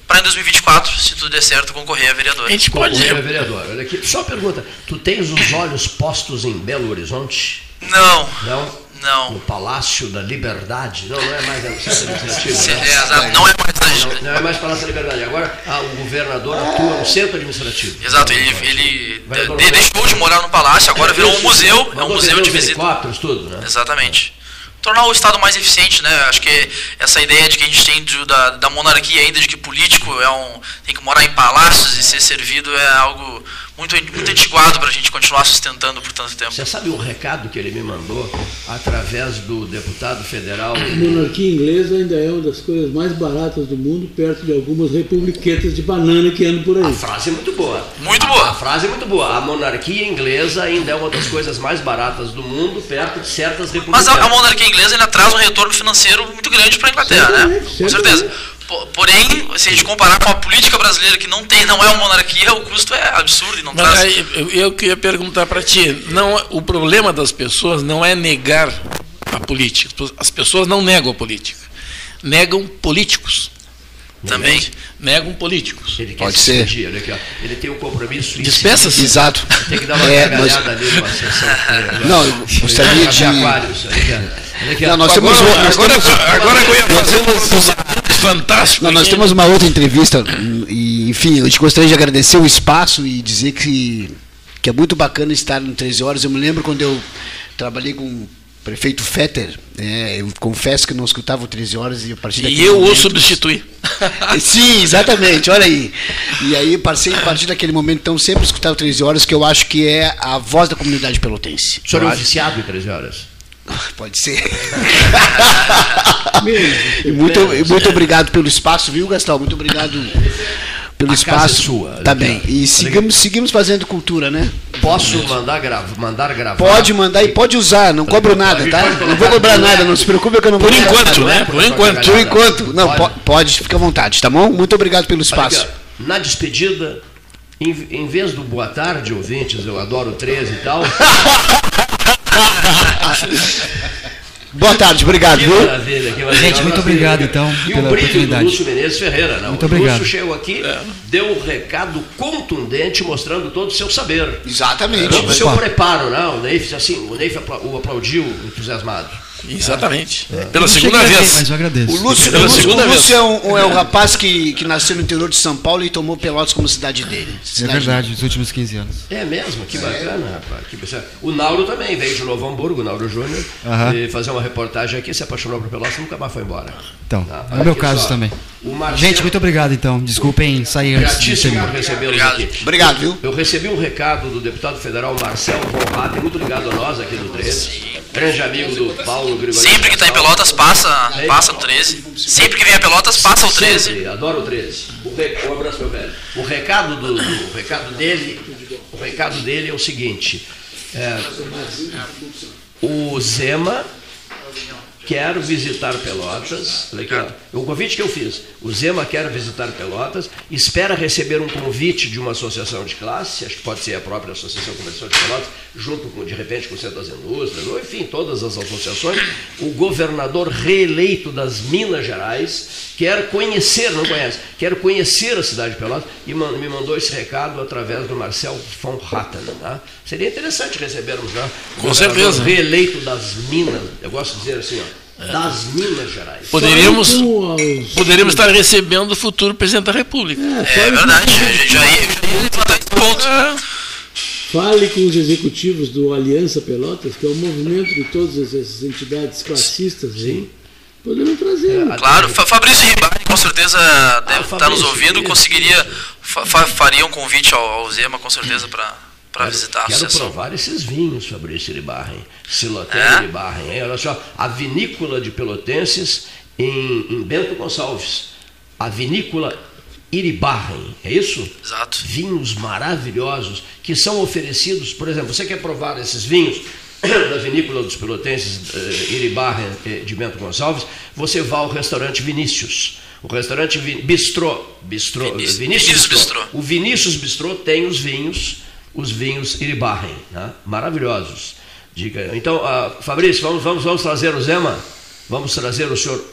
para em 2024, se tudo der certo, concorrer a vereador. A gente pode. Concorrer a vereador. Olha aqui, só uma pergunta: tu tens os olhos postos em Belo Horizonte? Não, Não? Não. No Palácio da Liberdade? Não, não é mais a Centro Administrativo. Se- né? é, não é mais Não, não é mais Palácio da Liberdade. Agora ah, o governador atua no centro administrativo. Exato, ele, ele de- deixou de morar no palácio, agora virou um museu, é um museu de visita. helicópteros, tudo, né? Exatamente. Tornar o Estado mais eficiente, né? Acho que essa ideia de que a gente tem de- da, da monarquia ainda, de que político é um, tem que morar em palácios e ser servido, é algo muito, muito antiquado para a gente continuar sustentando por tanto tempo. Você sabe um recado que ele me mandou através do deputado federal? A monarquia inglesa ainda é uma das coisas mais baratas do mundo, perto de algumas republiquetas de banana que andam por A aí. frase é muito boa. Muito A boa. frase é muito boa. A monarquia inglesa ainda é uma das coisas mais baratas do mundo, perto de certas republicanas. Mas a, a monarquia inglesa ainda traz um retorno financeiro muito grande para a Inglaterra, né? Certamente, Com certeza. certamente. Po- Porém, se a gente comparar com a política brasileira que não tem, não é uma monarquia, o custo é absurdo e não Mas traz. eu, eu queria perguntar para ti, não, o problema das pessoas não é negar a política. As pessoas não negam a política, negam políticos. Também. Negam políticos. Ele quer Pode se ser. olha aqui, ó. Ele tem um compromisso. Despeça-se. Exato. Tem que dar uma É, nós- ali numa sessão. Não, eu gostaria de. Aquários, olha aqui, aqui. Não, nós temos, Agora, nós agora, temos- agora eu ia fazer um fantástico. Não, nós temos uma outra entrevista e, enfim, eu te gostaria de agradecer o espaço e dizer que, que é muito bacana estar no 13 horas. Eu me lembro quando eu trabalhei com o prefeito Fetter, né, eu confesso que eu não escutava o 13 horas e a partir E daquele eu o momento- substituí. Sim, exatamente, olha aí. E aí, passei a partir daquele momento, então, sempre escutar o 13 horas, que eu acho que é a voz da comunidade pelotense. O senhor é Eu um viciado em 13 horas? Pode ser. Mesmo. E muito, muito obrigado pelo espaço, viu, Gastão? Muito obrigado pelo A casa espaço. é sua, Tá bem. E Olha seguimos, seguimos fazendo cultura, né? Posso mandar, grava, mandar gravar? Pode mandar e pode usar, não cobro nada, tá? Não vou cobrar nada, não se preocupe que eu não vou Por enquanto, nada. né? Por enquanto. Por enquanto. Não, Pode. po- pode, fica à vontade, tá bom? Muito obrigado pelo aqui, espaço. Na despedida, em, em vez do boa tarde, ouvintes, eu adoro 13 e tal. Boa tarde, obrigado, Que maravilha, que maravilha. Gente, muito obrigado, então, E pela o brilho oportunidade. do Lúcio Menezes Ferreira, não. Muito o obrigado. Lúcio chegou aqui, deu um recado contundente mostrando todo o seu saber. Exatamente. Todo o seu preparo, não? O Neif, assim, o Neif apla- o aplaudiu entusiasmado. Exatamente. É. Pela segunda ver, vez. Mas eu agradeço. O Lúcio, Pela o Lúcio, segunda o Lúcio vez. é, um, é um rapaz que, que nasceu no interior de São Paulo e tomou Pelotas como cidade dele. É Cidade verdade, os últimos 15 anos. É mesmo, que bacana, rapaz. Que bacana. o Nauro também veio de Novo Hamburgo, o Nauro Júnior, Aham. e fazer uma reportagem aqui, se apaixonou por Pelotas e nunca mais foi embora. Então, Tá, é olha o meu caso só. também. O Marcelo, Gente, muito obrigado, então. Desculpem sair antes de recebê-los Obrigado. Obrigado, viu? Eu recebi um recado do deputado federal Marcelo Hatten, muito ligado a nós aqui do 13. Grande amigo do Paulo Grigori. Sempre que está em Pelotas, passa, passa no 13. Sempre que vem a Pelotas, passa o 13. Sempre, adoro o 13. O re- Um abraço, meu velho. O recado, do, do- o recado dele, o recado dele é o seguinte. é, o Zema quer visitar Pelotas. Olha aqui, ó, o convite que eu fiz. O Zema quer visitar Pelotas, espera receber um convite de uma associação de classe, acho que pode ser a própria Associação Comercial de Pelotas, junto com, de repente, com o Centro das Indústrias, ou enfim, todas as associações. O governador reeleito das Minas Gerais quer conhecer, não conhece, quer conhecer a cidade de Pelotas e me mandou esse recado através do Marcel von Hatten. Tá? Seria interessante recebermos né, o Com governador certeza. reeleito das Minas, eu gosto de dizer assim, ó, das Minas Gerais. Poderíamos, aos- poderíamos estar recebendo o futuro presidente da República. É, É verdade, já, ia levantar esse ponto. É. Fale com os executivos do Aliança Pelotas, que é o movimento de todas essas entidades classistas aí. Poderiam trazer. né? Claro, Fa- Fabrício Ribari com certeza deve estar nos ouvindo, conseguiria, fa- faria um convite ao, ao Zema com certeza para visitar a Quero associação. provar esses vinhos, Fabrício Iribarren, Silotério É? Iribarren. hein? Olha só, a vinícola de Pelotenses em, em Bento Gonçalves. A vinícola Iribarren, é isso? Exato. Vinhos maravilhosos que são oferecidos, por exemplo, você quer provar esses vinhos da vinícola dos Pelotenses eh, Iribarren eh, de Bento Gonçalves, você vai ao restaurante Vinícius. O restaurante Vi- Bistrô, Bistrô, Vinícius- Vinícius, Vinícius Bistrô. Bistrô. O Vinícius Bistrô tem os vinhos, os vinhos Iribarren, né? maravilhosos. Diga. Então, ah, Fabrício, vamos, vamos, vamos trazer o Zema? Vamos trazer o senhor,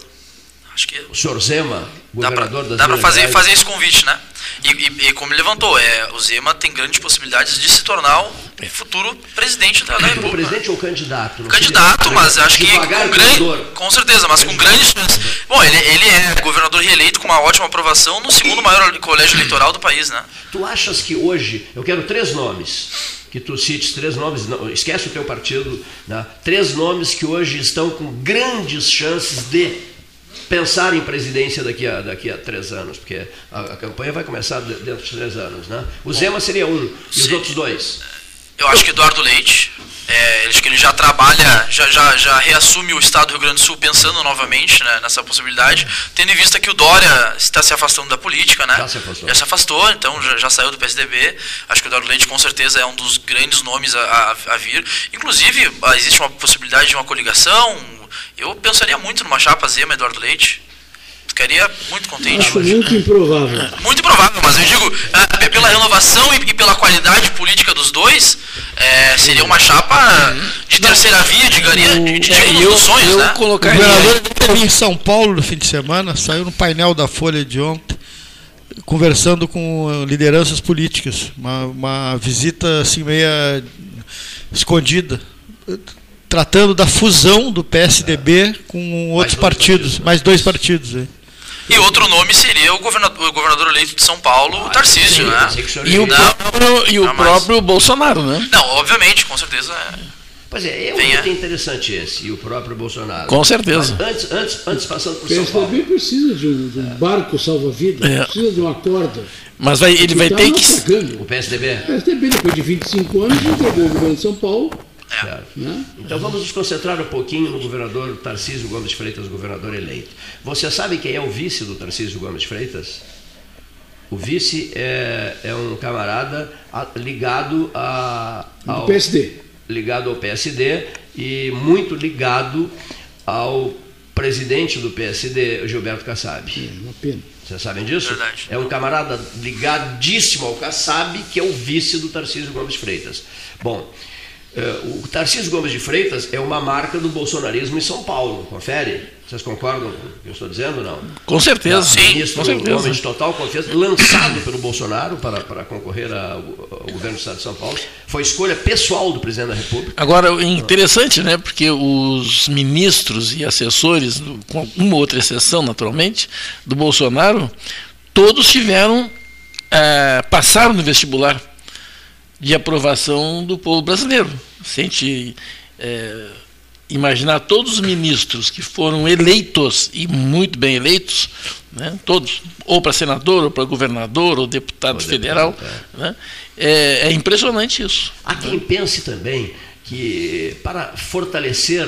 Acho que o senhor Zema, dá para governador dá pra Minas fazer, Gerais? fazer esse convite, né? E, e- e como ele levantou, é, o Zema tem grandes possibilidades de se tornar o futuro presidente da, da Como República. presidente ou candidato? Candidato, mas acho que com grande, com certeza, mas com grandes chances. Bom, ele, ele é governador reeleito com uma ótima aprovação no segundo maior colégio eleitoral do país, né? Tu achas que hoje, eu quero três nomes, que tu cites três nomes, não, esquece o teu partido, né? três nomes que hoje estão com grandes chances de pensar em presidência daqui a, daqui a três anos, porque a, a campanha vai começar de- dentro de três anos. Né? O Zema seria um, e os Sim. outros dois? Eu acho que Eduardo Leite, é, acho que ele já trabalha, já, já, já reassume o Estado do Rio Grande do Sul pensando novamente né, nessa possibilidade, tendo em vista que o Dória está se afastando da política, né? Já se afastou. Já se afastou, então já, já saiu do PSDB. Acho que o Eduardo Leite com certeza é um dos grandes nomes a, a- a vir. Inclusive, existe uma possibilidade de uma coligação. Eu pensaria muito numa chapa Zema Eduardo Leite. Ficaria muito contente. Acho muito improvável. Muito provável, mas eu digo, ah, pela renovação e, e pela qualidade política dos dois, é, seria uma chapa de terceira via, de, garia, de, de, É, eu, sonhos, eu né? O colocaria. governador esteve em São Paulo no fim de semana, saiu no painel da Folha de ontem, conversando com eh, lideranças políticas. Uma, uma visita assim meia escondida, tratando da fusão do PSDB com outros dois partidos, partidos, mais dois partidos. aí. E outro nome seria o governador, o governador eleito de São Paulo, o Tarcísio, né? Que o E o Não, próprio, e o não, mas- próprio Bolsonaro, né? Não, obviamente, com certeza. é. Pois é, é um Venha. item interessante esse, e o próprio Bolsonaro. Com certeza. Mas antes, antes, antes passando por O São Paulo. PSDB precisa de um, de um barco salva-vidas, É. precisa de uma corda. Mas vai- ele vai Tá ter que. naufragando. O PSDB? O PSDB, depois de 25 anos, entregou o governo de São Paulo. Certo. Né? Então vamos nos concentrar um pouquinho no governador Tarcísio Gomes Freitas, governador eleito. Você sabe quem é o vice do Tarcísio Gomes Freitas? O vice é, é um camarada ligado a, Do ao, PSD. ligado ao PSD e muito ligado ao presidente do PSD, Gilberto Kassab. É uma pena. Vocês sabem disso? Verdade. É um camarada ligadíssimo ao Kassab, que é o vice do Tarcísio Gomes Freitas. Bom, o Tarcísio Gomes de Freitas é uma marca do bolsonarismo em São Paulo, confere? Vocês concordam com o que eu estou dizendo ou não? Com certeza. Ministro, com certeza. homem de total confiança, lançado pelo Bolsonaro para, para concorrer ao, ao governo do Estado de São Paulo. Foi escolha pessoal do presidente da República. Agora, é interessante, né? Porque os ministros e assessores, com uma outra exceção, naturalmente, do Bolsonaro, todos tiveram, eh, passaram no vestibular de aprovação do povo brasileiro. Se a gente eh, imaginar todos os ministros que foram eleitos, e muito bem eleitos, né, todos, ou para senador, ou para governador, ou deputado Ou federal, deputado, né, é, é impressionante isso. Há quem pense também que para fortalecer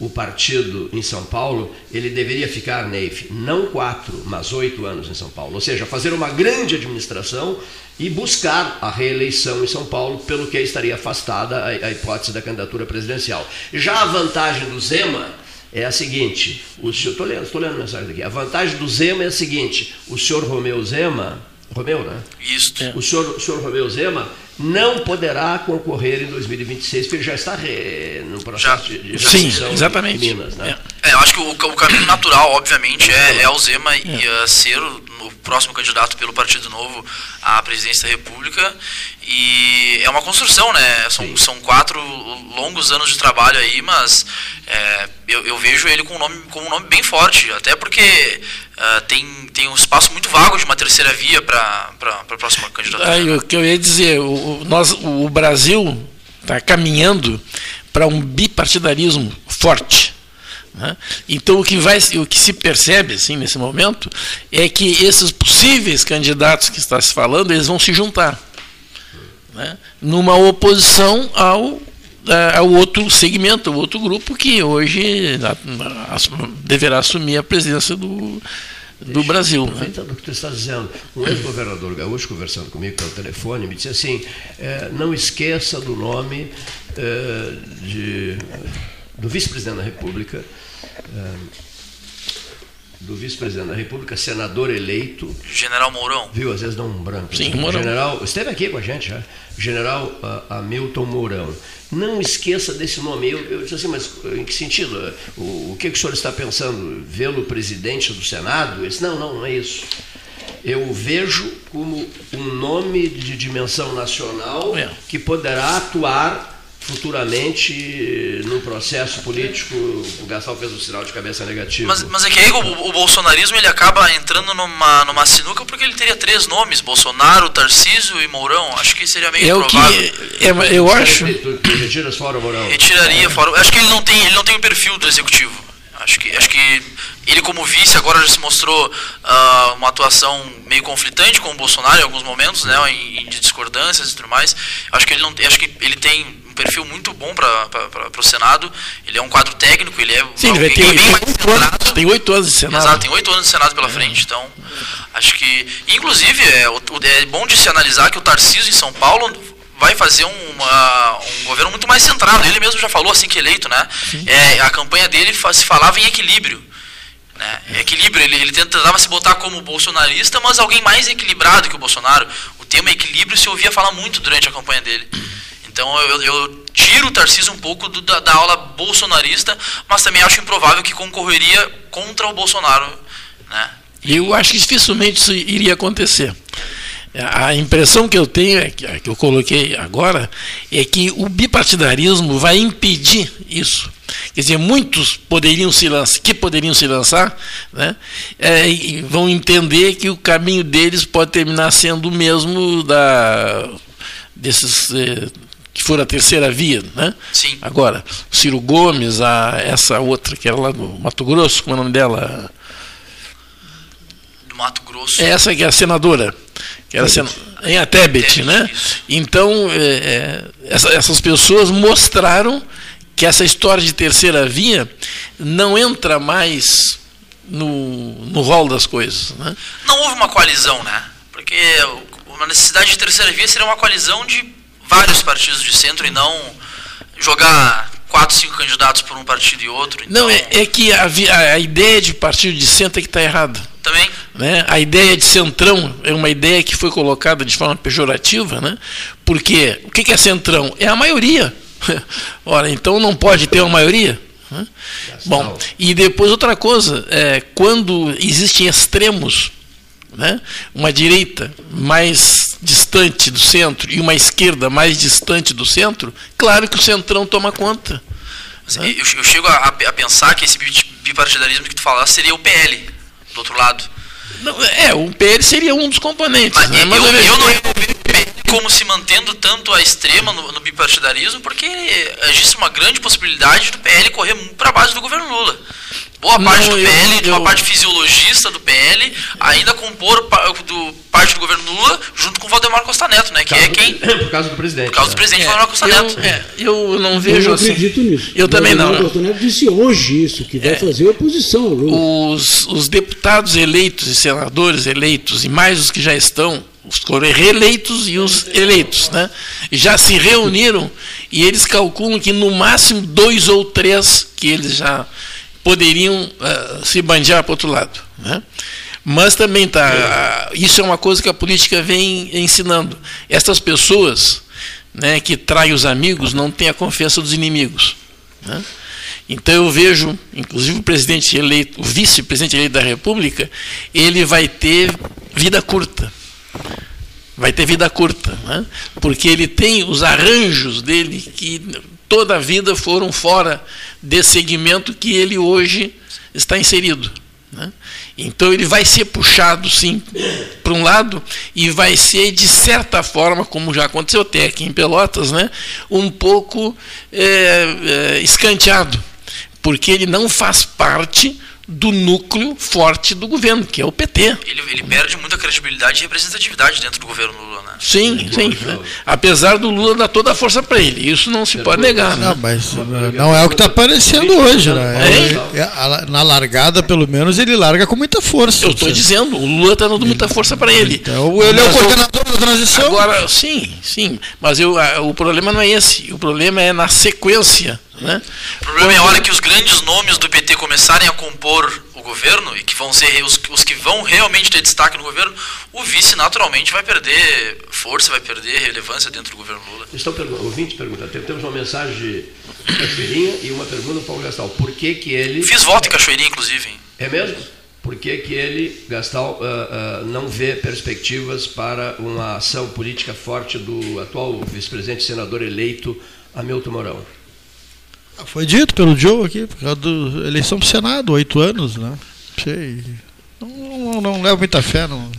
o partido em São Paulo, ele deveria ficar, Neif, não quatro, mas oito anos em São Paulo. Ou seja, fazer uma grande administração e buscar a reeleição em São Paulo, pelo que estaria afastada a, a hipótese da candidatura presidencial. Já a vantagem do Zema é a seguinte: estou lendo, tô lendo a mensagem aqui. A vantagem do Zema é a seguinte: o senhor Romeu Zema, Romeu, né? Isso. O senhor, o senhor Romeu Zema não poderá concorrer em 2026, porque ele já está re- no processo Já- de, de Sim, exatamente. em Minas. Né? É, eu acho que o, o caminho natural, obviamente, é, é o Zema e, uh, ser o, o próximo candidato pelo Partido Novo à presidência da República. E é uma construção, né? São, são quatro longos anos de trabalho aí, mas é, eu, eu vejo ele com um nome, com um nome bem forte, até porque uh, tem, tem um espaço muito vago de uma terceira via para a próxima candidatura. Aí, o que eu ia dizer, o, nós, o Brasil está caminhando para um bipartidarismo forte. Né? Então o que, vai, o que se percebe assim, nesse momento é que esses possíveis candidatos que está se falando, eles vão se juntar né? numa oposição ao, eh, ao outro segmento, ao outro grupo que hoje deverá assumir a presidência do, do Brasil. né? O que tu está dizendo, um ex-governador gaúcho conversando comigo pelo telefone me disse assim: eh, não esqueça do nome eh, de, do vice-presidente da República, do vice-presidente da República, senador eleito, General Mourão. viu? Às vezes dá um branco. Sim, aqui. Mourão. General, esteve aqui com a gente, já. General ah, Hamilton Mourão. Não esqueça desse nome. Eu, eu disse assim, mas em que sentido? O, o que, que o senhor está pensando? Vê-lo presidente do Senado? Ele disse, não, não, não é isso. Eu o vejo como um nome de dimensão nacional É. que poderá atuar futuramente no processo político. O Gastal fez o sinal de cabeça negativo. Mas, mas é que aí o, o bolsonarismo ele acaba entrando numa, numa sinuca porque ele teria três nomes: Bolsonaro, Tarcísio e Mourão. Acho que seria meio É o que. improvável. é- eu acho. Tu, tu retiras fora, Mourão. Retiraria fora. Acho que ele não tem, ele não tem o perfil do executivo. Acho que, acho que ele como vice agora já se mostrou ah, uma atuação meio conflitante com o Bolsonaro em alguns momentos, né, em, em discordâncias e tudo mais. Acho que ele não, acho que ele tem um perfil muito bom para o Senado. Ele é um quadro técnico, ele é Sim, alguém é bem mais centrado. tem oito anos de Senado. Exato, tem oito anos de Senado pela frente, então acho que. Inclusive, é, é bom de se analisar que o Tarcísio em São Paulo vai fazer um, uma- um governo muito mais centrado. Ele mesmo já falou assim que eleito, né? É, a campanha dele se falava em equilíbrio. Né? Equilíbrio, ele, ele tentava se botar como bolsonarista, mas alguém mais equilibrado que o Bolsonaro. O tema equilíbrio se ouvia falar muito durante a campanha dele. Então eu, eu tiro o Tarcísio um pouco do- da, da aula bolsonarista, mas também acho improvável que concorreria contra o Bolsonaro. Né? Eu acho que dificilmente isso iria acontecer. A impressão que eu tenho, é que, que eu coloquei agora, é que o bipartidarismo vai impedir isso. Quer dizer, muitos poderiam se lançar, que poderiam se lançar, né, é, vão entender que o caminho deles pode terminar sendo o mesmo da desses eh, que for a terceira via, né? Sim. Agora, Ciro Gomes, a essa outra que era lá no Mato Grosso, como é o nome dela? Do Mato Grosso. É essa que é a senadora, que era em a Tebet, Tebet, né? isso. Então, é, é, essa- essas pessoas mostraram que essa história de terceira via não entra mais no, no rol das coisas, né? Não houve uma coalizão, né? Porque uma necessidade de terceira via seria uma coalizão de vários partidos de centro e não jogar quatro, cinco candidatos por um partido e outro. Então, Não, é, é que a, a- ideia de partido de centro é que está errada. Também. né? A ideia de centrão é uma ideia que foi colocada de forma pejorativa, né? porque o que que é centrão? É a maioria. Ora, então não pode ter uma maioria? né? Bom, e depois outra coisa, é, quando existem extremos, né? uma direita mais distante do centro e uma esquerda mais distante do centro, claro que o centrão toma conta. Eu, eu chego a, a pensar que esse bi- bipartidarismo que tu falaste seria o PL, do outro lado. Não, é, o PL seria um dos componentes. Mas, né? eu, Mas eu, vejo- não vejo o PL como se mantendo tanto à extrema no, no bipartidarismo, porque existe uma grande possibilidade do PL correr para a base do governo Lula. Boa Não, parte do eu- PL, de uma eu- parte fisiologista do PL, ainda compor pa- do, parte do governo Lula junto com o Valdemar Costa Neto, né? Que é quem. Por causa do presidente. Por causa do né? presidente É, Valdemar Costa Neto. eu, é, eu não Eu vejo não assim. acredito nisso. Eu também não. O Bolsonaro disse hoje isso, que vai fazer oposição. Os, os deputados eleitos e senadores eleitos, e mais os que já estão, os reeleitos e os eleitos, né, já se reuniram e eles calculam que no máximo dois ou três que eles já poderiam ah, se bandear para outro lado. Né? Mas também tá, isso é uma coisa que a política vem ensinando. Essas pessoas né, que traem os amigos não têm a confiança dos inimigos. Né? Então eu vejo, inclusive o presidente eleito, o vice-presidente eleito da República, ele vai ter vida curta. Vai ter vida curta, né? porque ele tem os arranjos dele que toda a vida foram fora desse segmento que ele hoje está inserido. né? Então ele vai ser puxado, sim, para um lado e vai ser, de certa forma, como já aconteceu até aqui em Pelotas, né, um pouco é, é, escanteado, porque ele não faz parte do núcleo forte do governo, que é o PT. Ele, ele perde muita credibilidade e representatividade dentro do governo Lula, né? Sim, sim. né? Apesar do Lula dar toda a força para ele, isso não se pode negar. Não, Né? mas uh, não é o que está aparecendo hoje, né? É- é- a- na largada, pelo menos, ele larga com muita força. Eu estou dizendo, o Lula está dando muita força para ele. Então, ele é o coordenador da transição. Agora, sim, sim, mas eu, a- o problema não é esse. O problema é na sequência Né? O problema é a hora que os grandes nomes do PT começarem a compor o governo e que vão ser os, os que vão realmente ter destaque no governo, o vice naturalmente vai perder força, vai perder relevância dentro do governo Lula. Estão perguntando, ouvinte pergunta, tem- temos uma mensagem de Cachoeirinha e uma pergunta do Paulo Gastal. Por que que ele... Fiz voto em Cachoeirinha, inclusive. É mesmo? Por que que ele, Gastal, ah, ah, não vê perspectivas para uma ação política forte do atual vice-presidente senador eleito Hamilton Mourão? Foi dito pelo Joe aqui, por causa da eleição para o Senado, oito anos, né? Sei. Não, não, não levo muita fé, não.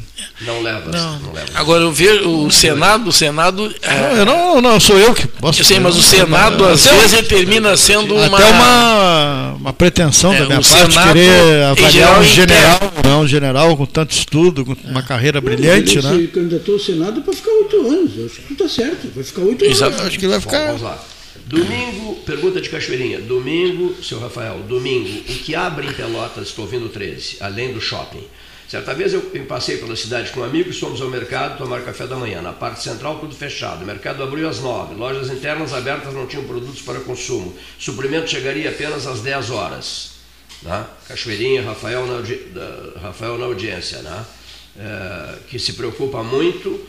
Não leva, Não. não, leva. Agora eu vejo o Senado, o Senado. é, Não, eu não, não, sou eu que posso. eu sei, mas o não- Senado às vezes ele termina sendo uma. Até uma, uma pretensão É, da minha parte Senado, querer avaliar geral, um general, não, um general com tanto estudo, com uma carreira brilhante, ele né? se candidatou ao Senado para ficar oito anos. Eu acho que está certo, vai ficar oito anos. Exato. Acho que ele vai Bom, ficar. vamos lá. Domingo, pergunta de Cachoeirinha. Domingo, seu Rafael, domingo, o que abre em Pelotas, estou ouvindo 13, além do shopping? Certa vez eu passei pela cidade com amigos, fomos ao mercado tomar café da manhã. Na parte central, tudo fechado. O mercado abriu às 9. Lojas internas abertas não tinham produtos para consumo. Suprimento chegaria apenas às 10 horas. Né? Cachoeirinha, Rafael na, Rafael na audiência, né? É, que se preocupa muito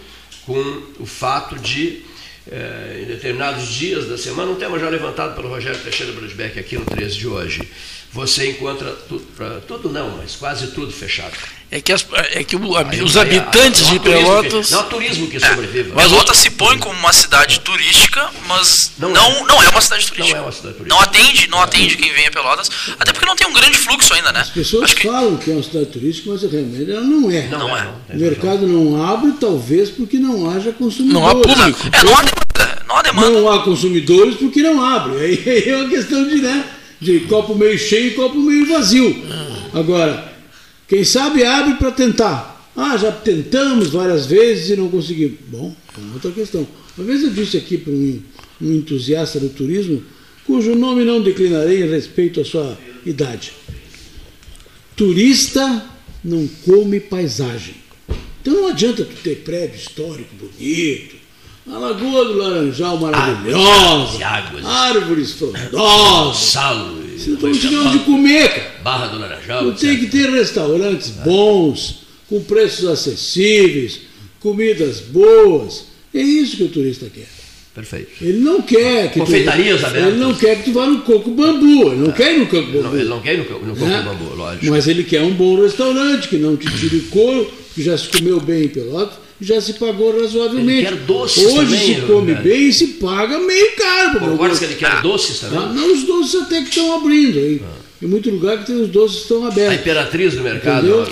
com o fato de, é, em determinados dias da semana, um tema já levantado pelo Rogério Teixeira Brusbeck aqui no 13 de hoje, você encontra tudo, tudo não, mas quase tudo fechado. É que, as- é que o- Aí- os aí- habitantes não há de que- Pelotas. Não há turismo que sobreviva. Mas Pelotas se põe como uma cidade turística, mas Não não, é. não, é. uma cidade turística. Não é uma cidade turística. Não atende, não atende quem vem a Pelotas, até porque não tem um grande fluxo ainda, né? As pessoas Acho que falam que é uma cidade turística, mas realmente ela não é. Não, Não é. é. O mercado não abre, talvez porque não haja consumidores. Não há público. é, não há demanda, não há demanda. Não há consumidores porque não abre. Aí aí é uma questão de, né, de copo meio cheio e copo meio vazio. Agora, quem sabe abre para tentar. Ah, já tentamos várias vezes e não conseguimos. Bom, é uma outra questão. Uma vez eu disse aqui para um, um entusiasta do turismo, cujo nome não declinarei em respeito à sua idade. Turista não come paisagem. Então não adianta tu ter prédio histórico bonito, a Lagoa do Laranjal maravilhosa, águas. árvores frondosas. Salo, Se não tiver onde comer, cara. Barra do Laranjal, Tu tem que ter restaurantes bons, com preços acessíveis, comidas boas. É isso que o turista quer. Perfeito. Ele não quer que Confeitarias tu, abertas. Ele não quer que tu vá no coco bambu. Ele não quer ir no coco Ele bambu. não, ele não quer ir no, co- no Coco né? Bambu, lógico. Mas ele quer um bom restaurante, que não te tire couro, que já se comeu bem em Pelotas, já se pagou razoavelmente. Ele quer doces Hoje também, se né, come bem e se paga meio caro. gosto. que ele quer doces também? Ah, não, os doces até que estão abrindo. Aí. Em muito lugar que tem os doces que estão A abertos. imperatriz do mercado, ó.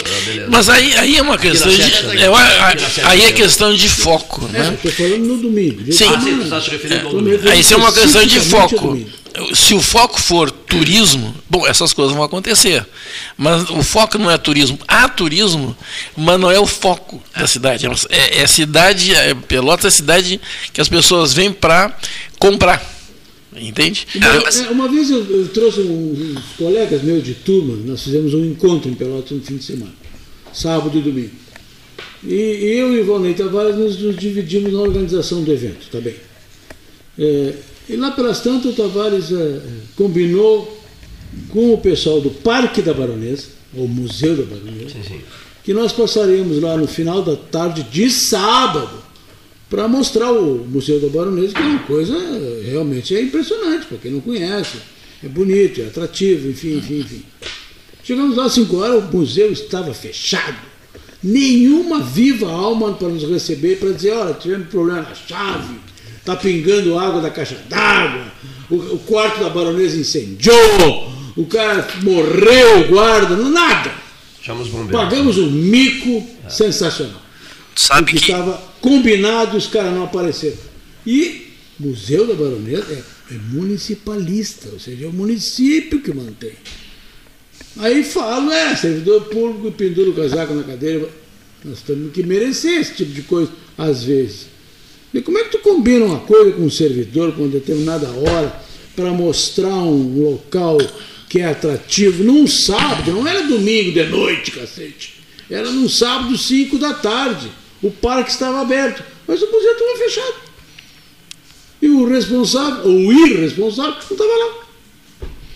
Mas aí, aí é uma questão de. Sete, né? é aí é questão de foco, É, né? estou falando no domingo. Sim. Ah, sim, tu está se referindo ao Tô me domingo. Aí isso é uma questão de ao foco. Se o foco for turismo, bom, essas coisas vão acontecer. Mas o foco não é turismo. Há turismo, mas não é o foco da cidade. É, é cidade, é, Pelotas é cidade que as pessoas vêm para comprar. Entende? Uma, É, uma vez eu, eu trouxe uns colegas meus de turma, nós fizemos um encontro em Pelotas no fim de semana, sábado e domingo. E, eu e o Valnei Tavares nos, nos dividimos na organização do evento, tá bem? É, e lá pelas tantas o Tavares é, combinou com o pessoal do Parque da Baronesa, ou Museu da Baronesa, Sim, sim. que nós passaríamos lá no final da tarde de sábado para mostrar o Museu da Baronesa, que é uma coisa eh, realmente é impressionante, para quem não conhece. É bonito, é atrativo, enfim, enfim, enfim. Chegamos lá às 5 horas, o museu estava fechado. Nenhuma viva alma para nos receber, para dizer, olha, tivemos problema na chave, está pingando água da caixa d'água, o, o quarto da baronesa incendiou, o cara morreu, o guarda, não, nada. Chama os bombeiros. Pagamos um mico sensacional. Tu sabe que estava combinado e os caras não apareceram. E Museu da Baronesa é, é municipalista, ou seja, é o município que mantém. Aí falo, é, servidor público pendura o casaco na cadeira. Nós temos que merecer esse tipo de coisa, às vezes. E como é que tu combina uma coisa com um servidor com uma determinada hora para mostrar um local que é atrativo num sábado? Não era domingo de noite, cacete. Era num sábado, 5 da tarde. O parque estava aberto, mas o museu estava fechado. E o responsável, ou o irresponsável, não estava lá.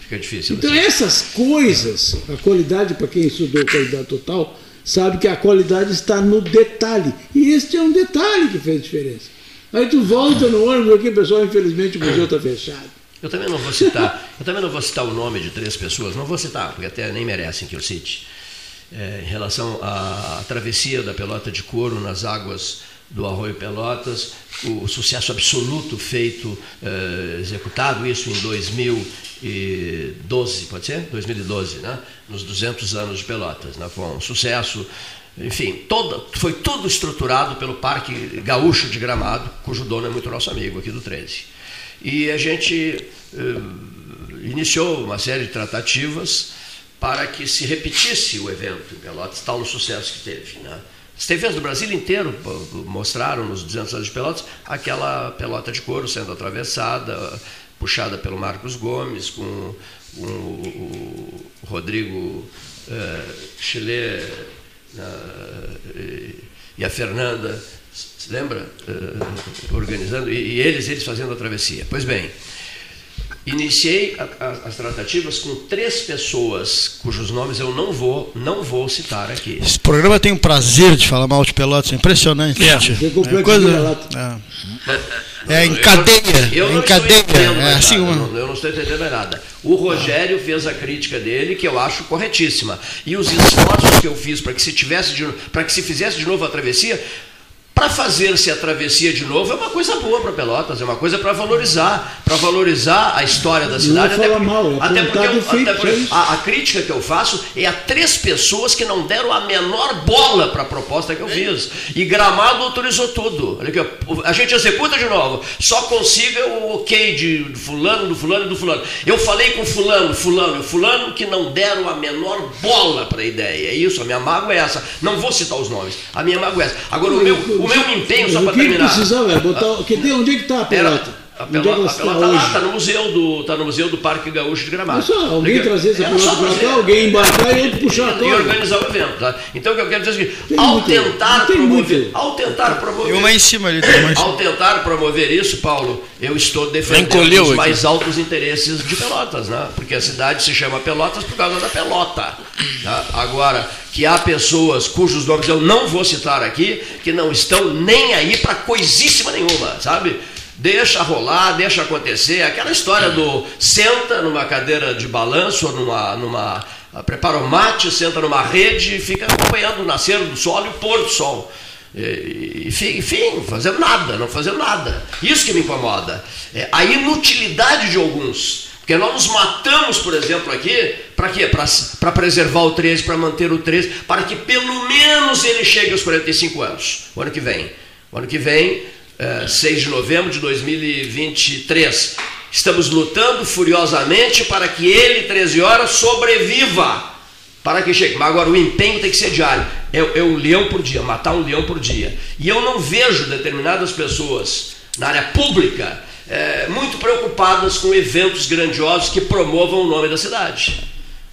Fica difícil. Então assim. essas coisas, a qualidade, para quem estudou qualidade total, sabe que a qualidade está no detalhe. E este é um detalhe que fez diferença. Aí tu volta no ônibus aqui, pessoal, infelizmente o museu está fechado. Eu também não vou citar, eu também não vou citar o nome de três pessoas, não vou citar, porque até nem merecem que eu cite. É, em relação à, travessia da pelota de couro nas águas do Arroio Pelotas, o, sucesso absoluto feito, eh, executado isso em 2012, pode ser? 2012, né? Nos 200 anos de Pelotas, né? Foi um sucesso, enfim, toda, foi tudo estruturado pelo Parque Gaúcho de Gramado, cujo dono é muito nosso amigo aqui do 13. E a gente eh, iniciou uma série de tratativas para que se repetisse o evento em Pelotas, tal o sucesso que teve. Né? As TVs do Brasil inteiro mostraram nos 200 anos de Pelotas aquela pelota de couro sendo atravessada, puxada pelo Marcos Gomes, com, com o, o Rodrigo eh, Chile eh, e a Fernanda, se lembra? Eh, organizando, e, e eles, eles fazendo a travessia. Pois bem, iniciei a, a, as tratativas com três pessoas cujos nomes eu não vou não vou citar aqui. Esse programa tem o prazer de falar mal de Pelotas, é impressionante. É. É, coisa, é, é em cadeia, Eu é não em cadeia, estou entendendo é mais assim nada, uma... não- eu não estou entendendo mais nada. O Rogério fez a crítica dele, que eu acho corretíssima. E os esforços que eu fiz para que se tivesse para que se fizesse de novo a travessia, para fazer-se a travessia de novo é uma coisa boa para Pelotas, é uma coisa para valorizar, para valorizar a história da cidade. fala porque- mal, é até porque, eu- feito, até porque é a, a crítica que eu faço é a três pessoas que não deram a menor bola para a proposta que eu fiz. E Gramado autorizou tudo. A gente executa de novo. Só consiga o ok de fulano, do fulano e do fulano. Eu falei com fulano, fulano e fulano que não deram a menor bola para a ideia. É isso, a minha mágoa é essa. Não vou citar os nomes. A minha mágoa é essa. Agora, o meu, o meu empenho, só o para que que terminar. precisava é botar. Que onde é que está a pelota? A onde que pelota, ela a está pelota lá, hoje? está no museu do, tá no museu do Parque Gaúcho de Gramado. Só alguém Porque- trazer essa pelota só para cá, alguém embarcar e outro puxar a e, e corda. organizar o evento. Tá? Então o que eu quero dizer é o seguinte, Tem ao muito- tentar promover, muito. ao tentar promover, uma em cima ali, tem uma ao tentar promover isso, Paulo, eu estou defendendo os aqui. mais altos interesses de Pelotas, né? Porque a cidade se chama Pelotas por causa da pelota. tá? Agora, que há pessoas cujos nomes eu não vou citar aqui, que não estão nem aí para coisíssima nenhuma, sabe? Deixa rolar, deixa acontecer. Aquela história do senta numa cadeira de balanço numa, numa prepara o mate, senta numa rede e fica acompanhando o nascer do sol e o pôr do sol. Enfim, enfim, fazendo nada, não fazendo nada. Isso que me incomoda. É a inutilidade de alguns. Porque nós nos matamos, por exemplo, aqui, para quê? Para preservar o 13, para manter o 13, para que pelo menos ele chegue aos 45 anos, o ano que vem. O ano que vem, 6 de novembro de 2023. Estamos lutando furiosamente para que ele, 13 horas, sobreviva para que chegue. Mas agora o empenho tem que ser diário. É, é um leão por dia, matar um leão por dia. E eu não vejo determinadas pessoas na área pública é, muito preocupadas com eventos grandiosos que promovam o nome da cidade.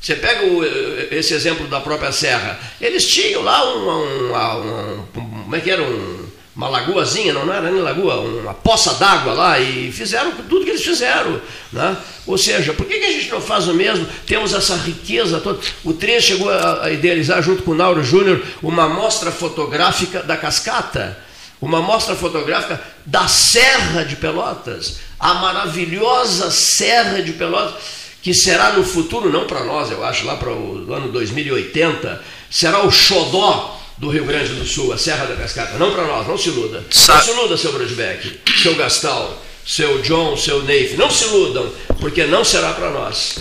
Você pega o, esse exemplo da própria Serra. Eles tinham lá um, um, um, um como é que era um uma lagoazinha, não, era nem lagoa, uma poça d'água lá e fizeram tudo que eles fizeram. Né? Ou seja, por que, que a gente não faz o mesmo? Temos essa riqueza toda. O 3 chegou a, idealizar, junto com o Nauro Júnior, uma mostra fotográfica da cascata, uma mostra fotográfica da Serra de Pelotas, a maravilhosa Serra de Pelotas, que será no futuro, não para nós, eu acho, lá para o ano 2080, será o xodó do Rio Grande do Sul, a Serra da Cascata. Não para nós, não se iluda. Não se iluda, seu Bradbeck, seu Gastal, seu John, seu Neif. Não se iludam, porque não será para nós.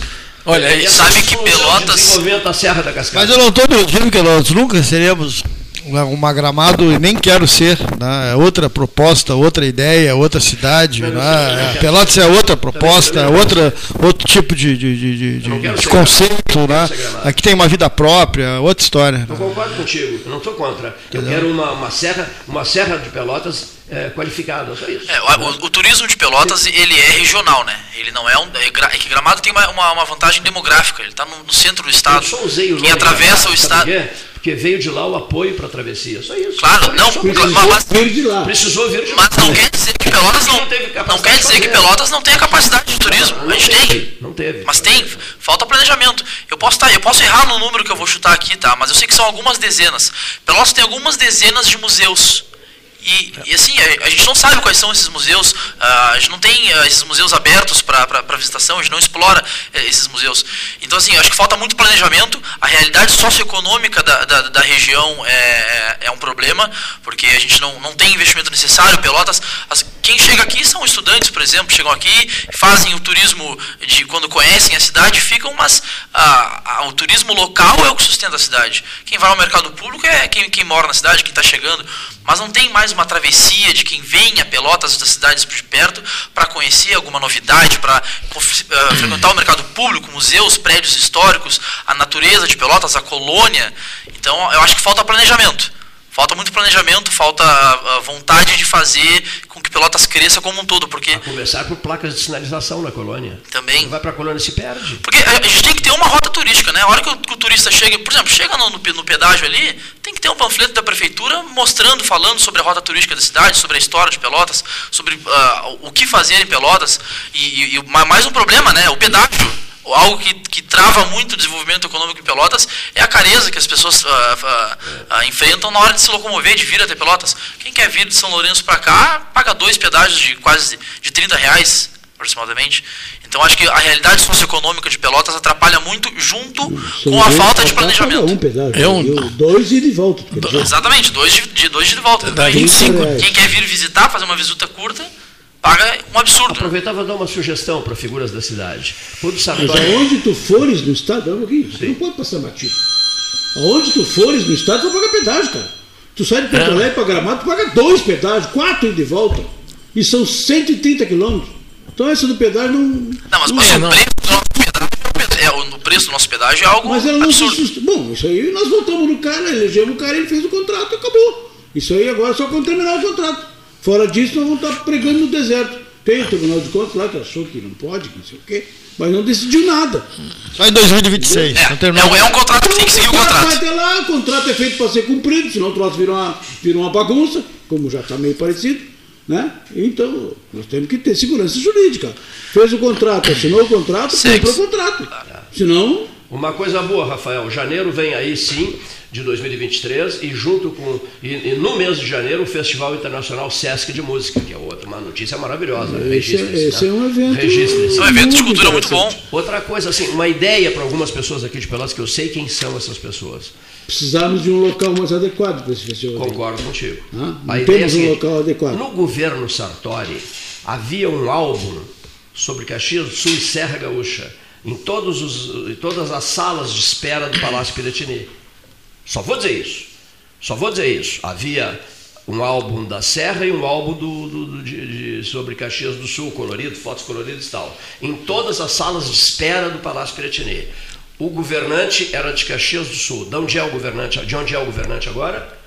Olha, É e sabe que Pelotas- desenvolvimento da Serra da Cascata. Mas eu não estou dizendo que nós nunca seremos uma, gramado e nem quero ser. Né? É outra proposta, outra ideia, outra cidade. Eu Né? É, Pelotas é outra proposta, não outra, outro tipo de, de, de, de- Eu de conceito. Eu Né? Aqui tem uma vida própria, outra história. Eu né? concordo contigo, eu não estou contra. Eu quero uma, uma, serra, uma serra de Pelotas é, qualificada, só isso. É, o, o turismo de Pelotas ele é regional, né? Ele não é um. É, é que Gramado tem uma, uma, uma vantagem demográfica. Ele está no, no centro do Eu estado. só usei o Quem atravessa Gramado, o estado. quê? Porque veio de lá o apoio para a travessia, só isso. Claro, Só não, isso. Precisou mas- vir de lá. Precisou vir de lá. Mas não quer dizer que Pelotas não, Não não quer dizer que. Pelotas não tenha capacidade de turismo. A gente tem. teve, Não teve. Mas tem, falta planejamento. Eu posso, tá, eu posso errar no número que eu vou chutar aqui, tá? Mas eu sei que são algumas dezenas. Pelotas tem algumas dezenas de museus. E, e, assim, a, a gente não sabe quais são esses museus, ah, a gente não tem ah, esses museus abertos para visitação, a gente não explora eh, esses museus. Então, assim, acho que falta muito planejamento, a realidade socioeconômica da, da, da região é, é um problema, porque a gente não, não tem investimento necessário. Pelotas, as- quem chega aqui são estudantes, por exemplo, chegam aqui, fazem o turismo de quando conhecem a cidade, ficam, mas ah, o turismo local é o que sustenta a cidade. Quem vai ao mercado público é quem, quem mora na cidade, quem está chegando. Mas não tem mais uma travessia de quem vem a Pelotas das cidades de perto para conhecer alguma novidade, para frequentar o mercado público, museus, prédios históricos, a natureza de Pelotas, a colônia. Então, eu acho que falta planejamento. Falta muito planejamento, falta ah, vontade de fazer com que Pelotas cresça como um todo, porque A começar por placas de sinalização na colônia. também Vai para a colônia e se perde. porque a gente tem que ter uma rota turística, né? A hora que o, que o turista chega, por exemplo, chega no, no, no pedágio ali, tem que ter um panfleto da prefeitura mostrando, falando sobre a rota turística da cidade, sobre a história de Pelotas, sobre ah, o que fazer em Pelotas. E, e- e ma- mais um problema, né? O pedágio. Algo que, que trava muito o desenvolvimento econômico em Pelotas é a careza que as pessoas ah, ah, ah, enfrentam na hora de se locomover, de vir até Pelotas. Quem quer vir de São Lourenço para cá, paga dois pedágios de quase de 30 reais aproximadamente. Então acho que a realidade socioeconômica de Pelotas atrapalha muito junto com a falta de planejamento. Um pedágio. É um- Eu- dois e de volta. dizer, Exatamente, dois de, de dois de volta. Dá Também. 25. reais. Quem quer vir visitar, fazer uma visita curta, paga um absurdo. Aproveitava dar uma sugestão para figuras da cidade. Quando Mas aonde tu fores no estado, um pouquinho, você não pode passar batido. Aonde tu fores no estado, tu vai pagar pedágio, cara. Tu sai de Porto É. Alegre para Gramado, tu paga dois pedágios, quatro de volta. E são 130 quilômetros. Então essa do pedágio não. Não, mas, não mas é, o, não. preço do nosso pedágio, é o é, o, preço do nosso pedágio é algo Mas ela não se absurdo. sustenta. Bom, isso aí nós voltamos no cara, elegemos o cara, ele fez o contrato, acabou. Isso aí agora é só quando terminar o contrato. Fora disso, nós vamos estar pregando no deserto. Tem o Tribunal de Contas lá que achou que não pode, que não sei o quê, mas não decidiu nada. Só em 2026. É, não terminou. é, um- é um contrato que tem que seguir o Vai contrato. até lá, o contrato é feito para ser cumprido, senão o troço vira uma, vira uma bagunça, como já está meio parecido. Né? Então, nós temos que ter segurança jurídica. Fez o contrato, assinou o contrato, Segue. cumpra o contrato. Senão, Uma coisa boa, Rafael. Janeiro vem aí sim, de 2023, e junto com. E, e no mês de janeiro, o Festival Internacional Sesc de Música, que é outra, uma notícia maravilhosa. esse, Registre-se, é- esse né? é um evento. Registre-se. É um evento de cultura muito bom. Outra coisa, assim, uma ideia para algumas pessoas aqui de Pelotas, que eu sei quem são essas pessoas. Precisamos de um local mais adequado para esse festival. Concordo contigo. Ah, não A ideia é a temos um seguinte, local adequado. No governo Sartori, havia um álbum sobre Caxias do Sul e Serra Gaúcha, em, todos os, em todas as salas de espera do Palácio Piratini. Só vou dizer isso. Só vou dizer isso. Havia um álbum da Serra e um álbum do, do- do- de- de- sobre Caxias do Sul, colorido, fotos coloridas e tal. Em todas as salas de espera do Palácio Piratini. O governante era de Caxias do Sul. De onde é o governante? De onde é o governante agora?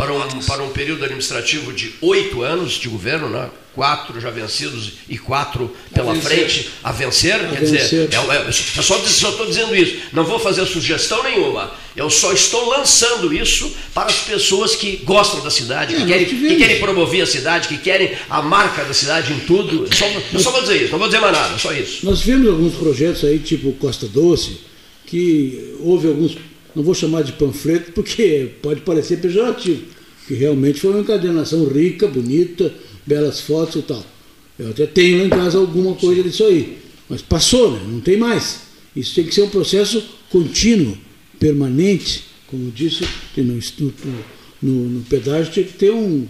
Para um, para um período administrativo de oito anos de governo, né? quatro já vencidos e quatro pela vencer. frente a vencer. quer vencer. dizer, é, é, eu só estou dizendo isso, não vou fazer sugestão nenhuma. Eu só estou lançando isso para as pessoas que gostam da cidade, É, que, nós querem, que querem promover a cidade, que querem a marca da cidade em tudo. Eu Só, eu só vou dizer isso, não vou dizer mais nada, só isso. Nós tivemos alguns projetos aí, tipo Costa Doce, que houve alguns, não vou chamar de panfleto, porque pode parecer pejorativo, que realmente foi uma encadenação rica, bonita, belas fotos e tal. Eu até tenho lá em casa alguma coisa disso aí. Mas passou, né? não tem mais. Isso tem que ser um processo contínuo, permanente. Como disse, no, no, no, pedágio tinha que ter um,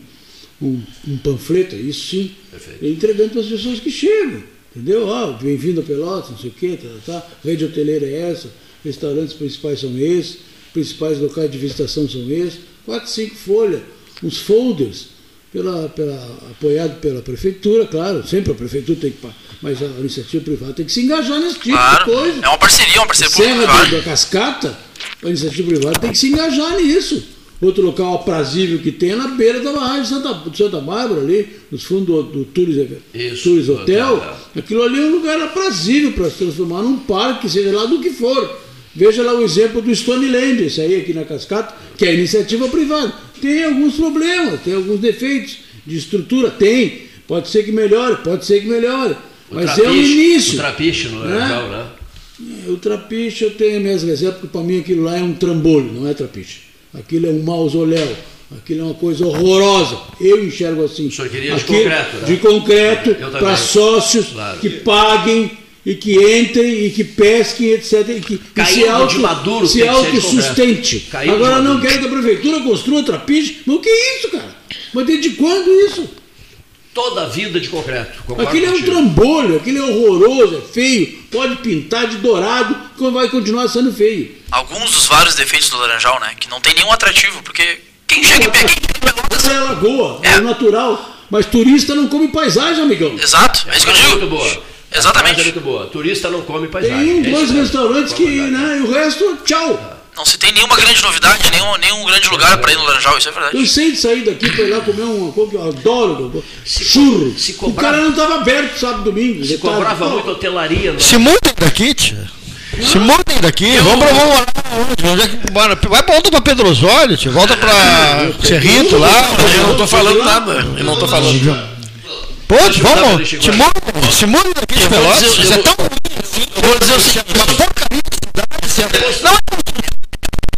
um, um panfleto, isso sim, Perfeito. entregando para as pessoas que chegam. Entendeu? Ó, bem-vindo a Pelotas, não sei o quê, tá, tá, rede hoteleira é essa, restaurantes principais são esses, principais locais de visitação são esses, quatro, cinco folhas, uns folders, pela, pela, apoiado pela prefeitura, claro, sempre a prefeitura tem que. Mas a iniciativa privada tem que se engajar nesse tipo Claro, de coisa. é uma parceria, uma parceria Serra da, Cascata, a iniciativa privada tem que se engajar nisso. Outro local aprazível que tem é na beira da barragem de Santa, de Santa Bárbara, ali, nos fundos do, do Tours, Isso, Tours do Hotel. hotel, Aquilo ali é um lugar aprazível para se transformar num parque, seja lá do que for. Veja lá o exemplo do Stoneland, esse aí aqui na Cascata, que é iniciativa privada. Tem alguns problemas, tem alguns defeitos de estrutura? Tem. Pode ser que melhore, pode ser que melhore. O Mas é o trapiche- início. O trapiche no né? Laranjal, né? O trapiche eu tenho minhas reservas, porque para mim aquilo lá é um trambolho, não é trapiche. Aquilo é um mausoléu. Aquilo é uma coisa horrorosa. Eu enxergo assim. O senhor queria de Aquilo- concreto, né? De concreto, para sócios Claro. que paguem e que entrem e que pesquem, etc. E que, que se auto, de maduro se autossustente. Agora não querem que a prefeitura construa trapiche. Mas o que é isso, cara? Mas desde quando isso? Toda a vida de concreto. Aquilo é um trambolho, aquilo é horroroso, é feio. Pode pintar de dourado, que vai continuar sendo feio. Alguns dos vários defeitos do Laranjal, né? Que não tem nenhum atrativo, porque quem chega em Pe- quem chega em Pelotas. Essa é a lagoa, é, É. natural. Mas turista não come paisagem, amigão. Exato, é isso que eu digo. Frase é Exatamente. muito boa. Turista não come paisagem. Tem um, É dois restaurantes que, né, e o resto, tchau. Não se tem nenhuma grande novidade, nenhum, nenhum grande lugar para ir no Laranjal, isso é verdade. Cansei de sair daqui para ir lá comer uma coisa que eu adoro, churro. se o cara não estava aberto sábado e domingo. Se cobrava muito hotelaria. no- Se mudem daqui, tia. Se mudem daqui. Vamos pra vamos lá. onde? Onde é? Vai pra volta pra Pedro Osório, tia. Volta pra Cerrito lá. Eu não tô falando nada. Eu não tô falando. Pô, vamos. Te manda, te manda aqui de Pelotas. É tão ruim assim. Eu vou dizer o é seguinte: uma porcaria de cidade. É Não é